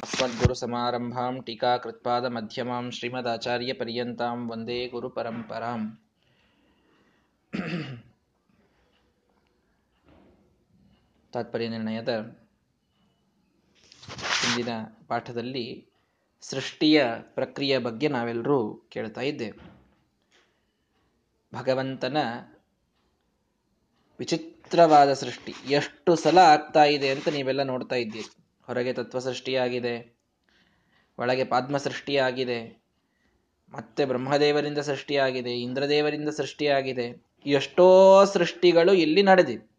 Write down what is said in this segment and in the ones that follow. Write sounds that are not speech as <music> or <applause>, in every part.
अस्मद्गुरुसमारम्भां टीकाकृत्पादमध्यमां श्रीमदाचार्यपर्यन्तां वन्दे गुरुपरम्पराम् ತಾತ್ಪರ್ಯ ನಿರ್ಣಯದ ಹಿಂದಿನ ಪಾಠದಲ್ಲಿ ಸೃಷ್ಟಿಯ ಪ್ರಕ್ರಿಯೆ ಬಗ್ಗೆ ನಾವೆಲ್ಲರೂ ಕೇಳ್ತಾ ಇದ್ದೇವೆ ಭಗವಂತನ ವಿಚಿತ್ರವಾದ ಸೃಷ್ಟಿ ಎಷ್ಟು ಸಲ ಆಗ್ತಾ ಇದೆ ಅಂತ ನೀವೆಲ್ಲ ನೋಡ್ತಾ ಇದ್ದೀರಿ ಹೊರಗೆ ತತ್ವ ಸೃಷ್ಟಿಯಾಗಿದೆ ಒಳಗೆ ಪದ್ಮ ಸೃಷ್ಟಿಯಾಗಿದೆ ಮತ್ತೆ ಬ್ರಹ್ಮದೇವರಿಂದ ಸೃಷ್ಟಿಯಾಗಿದೆ, ಇಂದ್ರದೇವರಿಂದ ಸೃಷ್ಟಿಯಾಗಿದೆ. ಎಷ್ಟೋ ಸೃಷ್ಟಿಗಳು ಇಲ್ಲಿ ನಡೆದಿವೆ.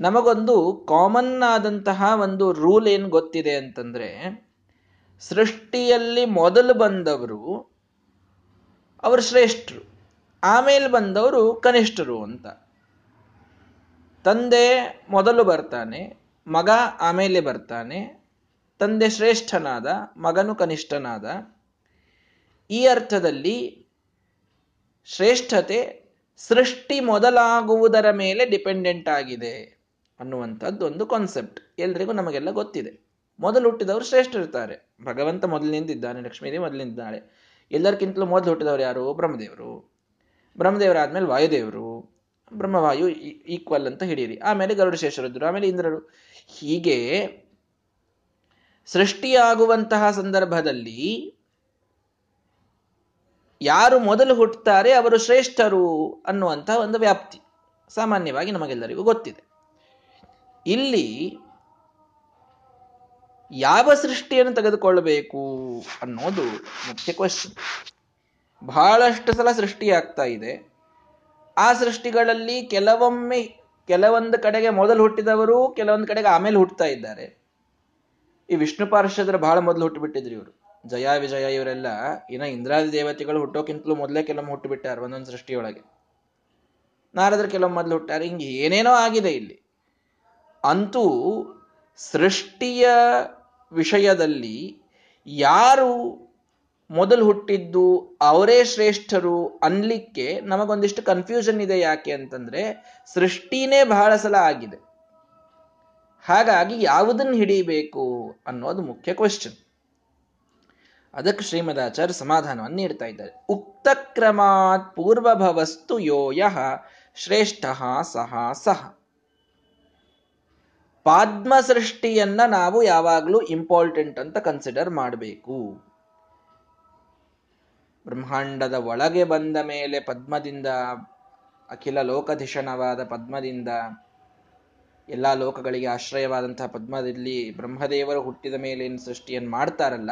ನಮಗೊಂದು ಕಾಮನ್ ಆದಂತಹ ಒಂದು ರೂಲ್ ಏನು ಗೊತ್ತಿದೆ ಅಂತಂದ್ರೆ, ಸೃಷ್ಟಿಯಲ್ಲಿ ಮೊದಲು ಬಂದವರು ಅವರು ಶ್ರೇಷ್ಠರು, ಆಮೇಲೆ ಬಂದವರು ಕನಿಷ್ಠರು ಅಂತ. ತಂದೆ ಮೊದಲು ಬರ್ತಾನೆ ಮಗ ಆಮೇಲೆ ಬರ್ತಾನೆ. ತಂದೆ ಶ್ರೇಷ್ಠನಾದ, ಮಗನು ಕನಿಷ್ಠನಾದ. ಈ ಅರ್ಥದಲ್ಲಿ ಶ್ರೇಷ್ಠತೆ ಸೃಷ್ಟಿ ಮೊದಲಾಗುವುದರ ಮೇಲೆ ಡಿಪೆಂಡೆಂಟ್ ಆಗಿದೆ ಅನ್ನುವಂಥದ್ದು ಒಂದು ಕಾನ್ಸೆಪ್ಟ್. ಎಲ್ರಿಗೂ ನಮಗೆಲ್ಲ ಗೊತ್ತಿದೆ. ಮೊದಲು ಹುಟ್ಟಿದವರು ಶ್ರೇಷ್ಠ ಇರ್ತಾರೆ ಭಗವಂತ ಮೊದಲಿನಿಂದಿದ್ದಾನೆ, ಲಕ್ಷ್ಮೀದೇವಿ ಮೊದಲಿನಿದ್ದಾಳೆ ಎಲ್ಲರಿಗಿಂತಲೂ ಮೊದಲು ಹುಟ್ಟಿದವರು ಯಾರು? ಬ್ರಹ್ಮದೇವರು. ಬ್ರಹ್ಮದೇವರಾದ್ಮೇಲೆ ವಾಯುದೇವರು. ಬ್ರಹ್ಮವಾಯು ಈಕ್ವಲ್ ಅಂತ ಹಿಡೀರಿ. ಆಮೇಲೆ ಗರುಡ ಶೇಷರುದ್ರು ಆಮೇಲೆ ಇಂದ್ರರು. ಹೀಗೆ ಸೃಷ್ಟಿಯಾಗುವಂತಹ ಸಂದರ್ಭದಲ್ಲಿ ಯಾರು ಮೊದಲು ಹುಟ್ಟುತ್ತಾರೆ ಅವರು ಶ್ರೇಷ್ಠರು ಅನ್ನುವಂತಹ ಒಂದು ವ್ಯಾಪ್ತಿ. ಸಾಮಾನ್ಯವಾಗಿ ನಮಗೆಲ್ಲರಿಗೂ ಗೊತ್ತಿದೆ. ಇಲ್ಲಿ ಯಾವ ಸೃಷ್ಟಿಯನ್ನು ತೆಗೆದುಕೊಳ್ಳಬೇಕು ಅನ್ನೋದು ಮುಖ್ಯ ಕ್ವಶನ್ ಬಹಳಷ್ಟು ಸಲ ಸೃಷ್ಟಿಯಾಗ್ತಾ ಇದೆ. ಆ ಸೃಷ್ಟಿಗಳಲ್ಲಿ ಕೆಲವೊಮ್ಮೆ ಕೆಲವೊಂದು ಕಡೆಗೆ ಮೊದಲು ಹುಟ್ಟಿದವರು, ಕೆಲವೊಂದು ಕಡೆಗೆ ಆಮೇಲೆ ಹುಟ್ಟುತ್ತಾ ಇದ್ದಾರೆ. ಈ ವಿಷ್ಣು ಪಾರ್ಷದ್ರ ಬಹಳ ಮೊದಲು ಹುಟ್ಟುಬಿಟ್ಟಿದ್ರು ಇವರು. ಜಯ, ವಿಜಯ ಇವರೆಲ್ಲ ಇನ್ನ ಇಂದ್ರಾದಿ ದೇವತೆಗಳು ಹುಟ್ಟೋಕ್ಕಿಂತಲೂ ಮೊದಲೇ ಕೆಲವೊಮ್ಮೆ ಹುಟ್ಟುಬಿಟ್ಟಾರೆ ಒಂದೊಂದು ಸೃಷ್ಟಿಯೊಳಗೆ. ನಾರದ್ರ ಕೆಲವೊಮ್ಮೆ ಮೊದಲು ಹುಟ್ಟಾರೆ, ಹಿಂಗೆ ಏನೇನೋ ಆಗಿದೆ ಇಲ್ಲಿ. ಅಂತೂ ಸೃಷ್ಟಿಯ ವಿಷಯದಲ್ಲಿ ಯಾರು ಮೊದಲು ಹುಟ್ಟಿದ್ದು ಅವರೇ ಶ್ರೇಷ್ಠರು ಅನ್ಲಿಕ್ಕೆ ನಮಗೊಂದಿಷ್ಟು ಕನ್ಫ್ಯೂಷನ್ ಇದೆ ಯಾಕೆ ಅಂತಂದ್ರೆ ಸೃಷ್ಟಿನೇ ಬಹಳ ಸಲ ಆಗಿದೆ. ಹಾಗಾಗಿ ಯಾವುದನ್ನು ಹಿಡಿಬೇಕು ಅನ್ನೋದು ಮುಖ್ಯ ಕ್ವಶನ್ ಅದಕ್ಕೆ ಶ್ರೀಮದಾಚಾರ್ಯ ಸಮಾಧಾನವನ್ನು ನೀಡ್ತಾ ಇದ್ದಾರೆ. ಉಕ್ತ ಕ್ರಮಾತ್ ಪೂರ್ವಭವಸ್ತು ಯೋಯ ಶ್ರೇಷ್ಠ ಸಹ ಸಹ. ಪಾದ್ಮ ಸೃಷ್ಟಿಯನ್ನ ನಾವು ಯಾವಾಗಲೂ ಇಂಪಾರ್ಟೆಂಟ್ ಅಂತ ಕನ್ಸಿಡರ್ ಮಾಡಬೇಕು. ಬ್ರಹ್ಮಾಂಡದ ಒಳಗೆ ಬಂದ ಮೇಲೆ ಪದ್ಮದಿಂದ, ಅಖಿಲ ಲೋಕಧಿಷಣವಾದ ಪದ್ಮದಿಂದ, ಎಲ್ಲ ಲೋಕಗಳಿಗೆ ಆಶ್ರಯವಾದಂತಹ ಪದ್ಮದಲ್ಲಿ ಬ್ರಹ್ಮದೇವರು ಹುಟ್ಟಿದ ಮೇಲೆ ಏನು ಸೃಷ್ಟಿಯನ್ನು ಮಾಡ್ತಾರಲ್ಲ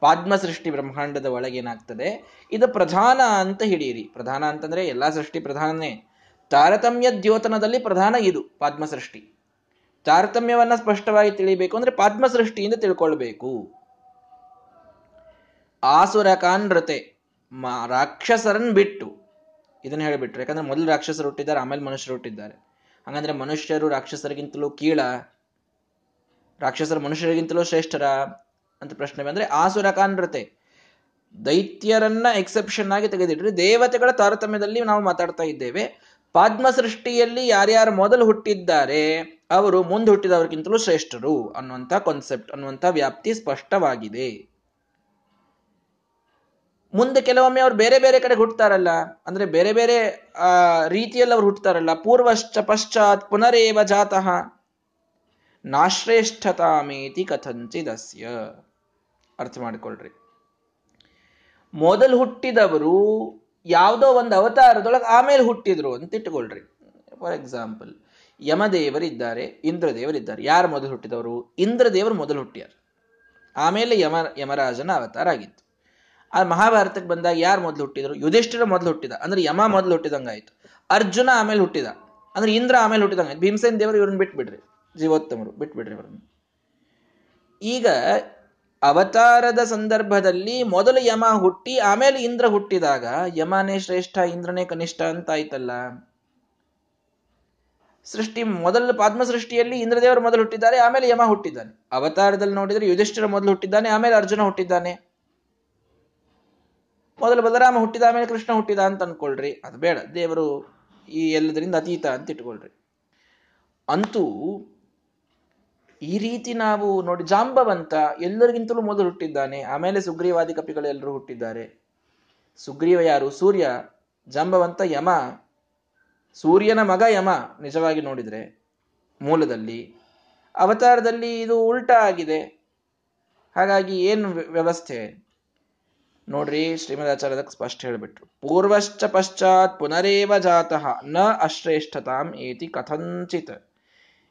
ಪದ್ಮ ಸೃಷ್ಟಿ ಬ್ರಹ್ಮಾಂಡದ ಒಳಗೇನಾಗ್ತದೆ ಇದು ಪ್ರಧಾನ ಅಂತ ಹಿಡಿಯಿರಿ ಪ್ರಧಾನ ಅಂತಂದ್ರೆ ಎಲ್ಲಾ ಸೃಷ್ಟಿ ಪ್ರಧಾನನೇ. ತಾರತಮ್ಯ ದ್ಯೋತನದಲ್ಲಿ ಪ್ರಧಾನ ಇದು ಪದ್ಮ ಸೃಷ್ಟಿ ತಾರತಮ್ಯವನ್ನ ಸ್ಪಷ್ಟವಾಗಿ ತಿಳಿಬೇಕು ಅಂದ್ರೆ ಪದ್ಮ ಸೃಷ್ಟಿಯಿಂದ ತಿಳ್ಕೊಳ್ಬೇಕು. ಆಸುರಕಾನ್ ರತೆ ರಾಕ್ಷಸರನ್ ಬಿಟ್ಟು. ಇದನ್ನ ಹೇಳಿಬಿಟ್ರು. ಯಾಕಂದ್ರೆ ಮೊದಲು ರಾಕ್ಷಸರು ಹುಟ್ಟಿದ್ದಾರೆ, ಆಮೇಲೆ ಮನುಷ್ಯರು ಹುಟ್ಟಿದ್ದಾರೆ. ಹಂಗಂದ್ರೆ ಮನುಷ್ಯರು ರಾಕ್ಷಸರಿಗಿಂತಲೂ ಕೀಳ, ರಾಕ್ಷಸರು ಮನುಷ್ಯರಿಗಿಂತಲೂ ಶ್ರೇಷ್ಠರ ಅಂತ ಪ್ರಶ್ನೆ ಬಂದ್ರೆ ಆಸುರಕಾನ್ ರತೆ. ದೈತ್ಯರನ್ನ ಎಕ್ಸೆಪ್ಷನ್ ಆಗಿ ತೆಗೆದಿಟ್ರೆ ದೇವತೆಗಳ ತಾರತಮ್ಯದಲ್ಲಿ ನಾವು ಮಾತಾಡ್ತಾ ಇದ್ದೇವೆ. ಪಾದ್ಮ ಸೃಷ್ಟಿಯಲ್ಲಿ ಯಾರ್ಯಾರು ಮೊದಲು ಹುಟ್ಟಿದ್ದಾರೆ, ಅವರು ಮುಂದೆ ಹುಟ್ಟಿದವರಿಗಿಂತಲೂ ಶ್ರೇಷ್ಠರು ಅನ್ನುವಂಥ ಕಾನ್ಸೆಪ್ಟ್ ಅನ್ನುವಂಥ ವ್ಯಾಪ್ತಿ ಸ್ಪಷ್ಟವಾಗಿದೆ. ಮುಂದೆ ಕೆಲವೊಮ್ಮೆ ಅವ್ರು ಬೇರೆ ಬೇರೆ ಕಡೆ ಹುಟ್ಟುತ್ತಾರಲ್ಲ ಅಂದ್ರೆ ಬೇರೆ ಬೇರೆ, ಆ, ರೀತಿಯಲ್ಲಿ ಅವ್ರು ಹುಟ್ಟುತ್ತಾರಲ್ಲ ಪೂರ್ವಶ್ಚ ಪಶ್ಚಾತ್ ಪುನರೇವ ಜಾತಃ, ನಾಶ್ರೇಷ್ಠತಾಮೇತಿ ಕಥಂಚಿದಸ್ಯ. ಅರ್ಥ ಮಾಡ್ಕೊಳ್ರಿ. ಮೊದಲು ಹುಟ್ಟಿದವರು ಯಾವುದೋ ಒಂದು ಅವತಾರದೊಳಗೆ ಆಮೇಲೆ ಹುಟ್ಟಿದ್ರು ಅಂತ ಇಟ್ಟುಕೊಳ್ರಿ ಫಾರ್ ಎಕ್ಸಾಂಪಲ್ ಯಮದೇವರಿದ್ದಾರೆ, ಇಂದ್ರದೇವರಿದ್ದಾರೆ. ಯಾರು ಮೊದಲು ಹುಟ್ಟಿದವರು? ಇಂದ್ರದೇವರು ಮೊದಲು ಹುಟ್ಟಿಯಾರ. ಆಮೇಲೆ ಯಮ, ಯಮರಾಜನ ಅವತಾರ ಆಗಿತ್ತು. ಆ ಮಹಾಭಾರತಕ್ಕೆ ಬಂದಾಗ ಯಾರು ಮೊದಲು ಹುಟ್ಟಿದ್ರು? ಯುಧಿಷ್ಠಿರ ಮೊದಲು ಹುಟ್ಟಿದ. ಅಂದ್ರೆ ಯಮ ಮೊದಲು ಹುಟ್ಟಿದಂಗಾಯ್ತು. ಅರ್ಜುನ ಆಮೇಲೆ ಹುಟ್ಟಿದ. ಅಂದ್ರೆ ಇಂದ್ರ ಆಮೇಲೆ ಹುಟ್ಟಿದಂಗಾಯ್ತು. ಭೀಮಸೇನ್ ದೇವರು ಇವ್ರನ್ನ ಬಿಟ್ಬಿಡ್ರಿ. ಜೀವೋತ್ತಮರು. ಬಿಟ್ಬಿಡ್ರಿ ಇವ್ರನ್ನ. ಈಗ ಅವತಾರದ ಸಂದರ್ಭದಲ್ಲಿ ಮೊದಲು ಯಮ ಹುಟ್ಟಿ, ಆಮೇಲೆ ಇಂದ್ರ ಹುಟ್ಟಿದಾಗ ಯಮನೇ ಶ್ರೇಷ್ಠ, ಇಂದ್ರನೇ ಕನಿಷ್ಠ ಅಂತ ಆಯ್ತಲ್ಲ ಸೃಷ್ಟಿ ಮೊದಲು ಪದ್ಮ ಸೃಷ್ಟಿಯಲ್ಲಿ ಇಂದ್ರದೇವರು ಮೊದಲು ಹುಟ್ಟಿದ್ದಾರೆ, ಆಮೇಲೆ ಯಮ ಹುಟ್ಟಿದ್ದಾನೆ. ಅವತಾರದಲ್ಲಿ ನೋಡಿದ್ರೆ ಯುಧಿಷ್ಠಿರ ಮೊದಲು ಹುಟ್ಟಿದ್ದಾನೆ, ಆಮೇಲೆ ಅರ್ಜುನ ಹುಟ್ಟಿದ್ದಾನೆ. ಮೊದಲು ಬಲರಾಮ ಹುಟ್ಟಿದ ಆಮೇಲೆ ಕೃಷ್ಣ ಹುಟ್ಟಿದ ಅಂತ ಅನ್ಕೊಳ್ರಿ. ಅದು ಬೇಡ. ದೇವರು ಈ ಎಲ್ಲದರಿಂದ ಅತೀತ ಅಂತ ಇಟ್ಕೊಳ್ರಿ. ಅಂತೂ ಈ ರೀತಿ ನಾವು ನೋಡಿ, ಜಾಂಬವಂತ ಎಲ್ಲರಿಗಿಂತಲೂ ಮೊದಲು ಹುಟ್ಟಿದ್ದಾನೆ. ಆಮೇಲೆ ಸುಗ್ರೀವಾದಿ ಕಪಿಗಳು ಎಲ್ಲರೂ ಹುಟ್ಟಿದ್ದಾರೆ. ಸುಗ್ರೀವ ಯಾರು? ಸೂರ್ಯ. ಜಾಂಬವಂತ ಯಮ. ಸೂರ್ಯನ ಮಗ ಯಮ, ನಿಜವಾಗಿ ನೋಡಿದ್ರೆ, ಮೂಲದಲ್ಲಿ. ಅವತಾರದಲ್ಲಿ ಇದು ಉಲ್ಟಾ ಆಗಿದೆ. ಹಾಗಾಗಿ ಏನು ವ್ಯವಸ್ಥೆ? ನೋಡ್ರಿ, ಶ್ರೀಮದಾಚಾರ್ಯದಕ್ಕೆ ಸ್ಪಷ್ಟ ಹೇಳಿಬಿಟ್ರು. ಪೂರ್ವಶ್ಚ ಪಶ್ಚಾತ್ ಪುನರೇವ ಜಾತಃ ನ ಅಶ್ರೇಷ್ಠತಾಂ ಏತಿ ಕಥಂಚಿತ್.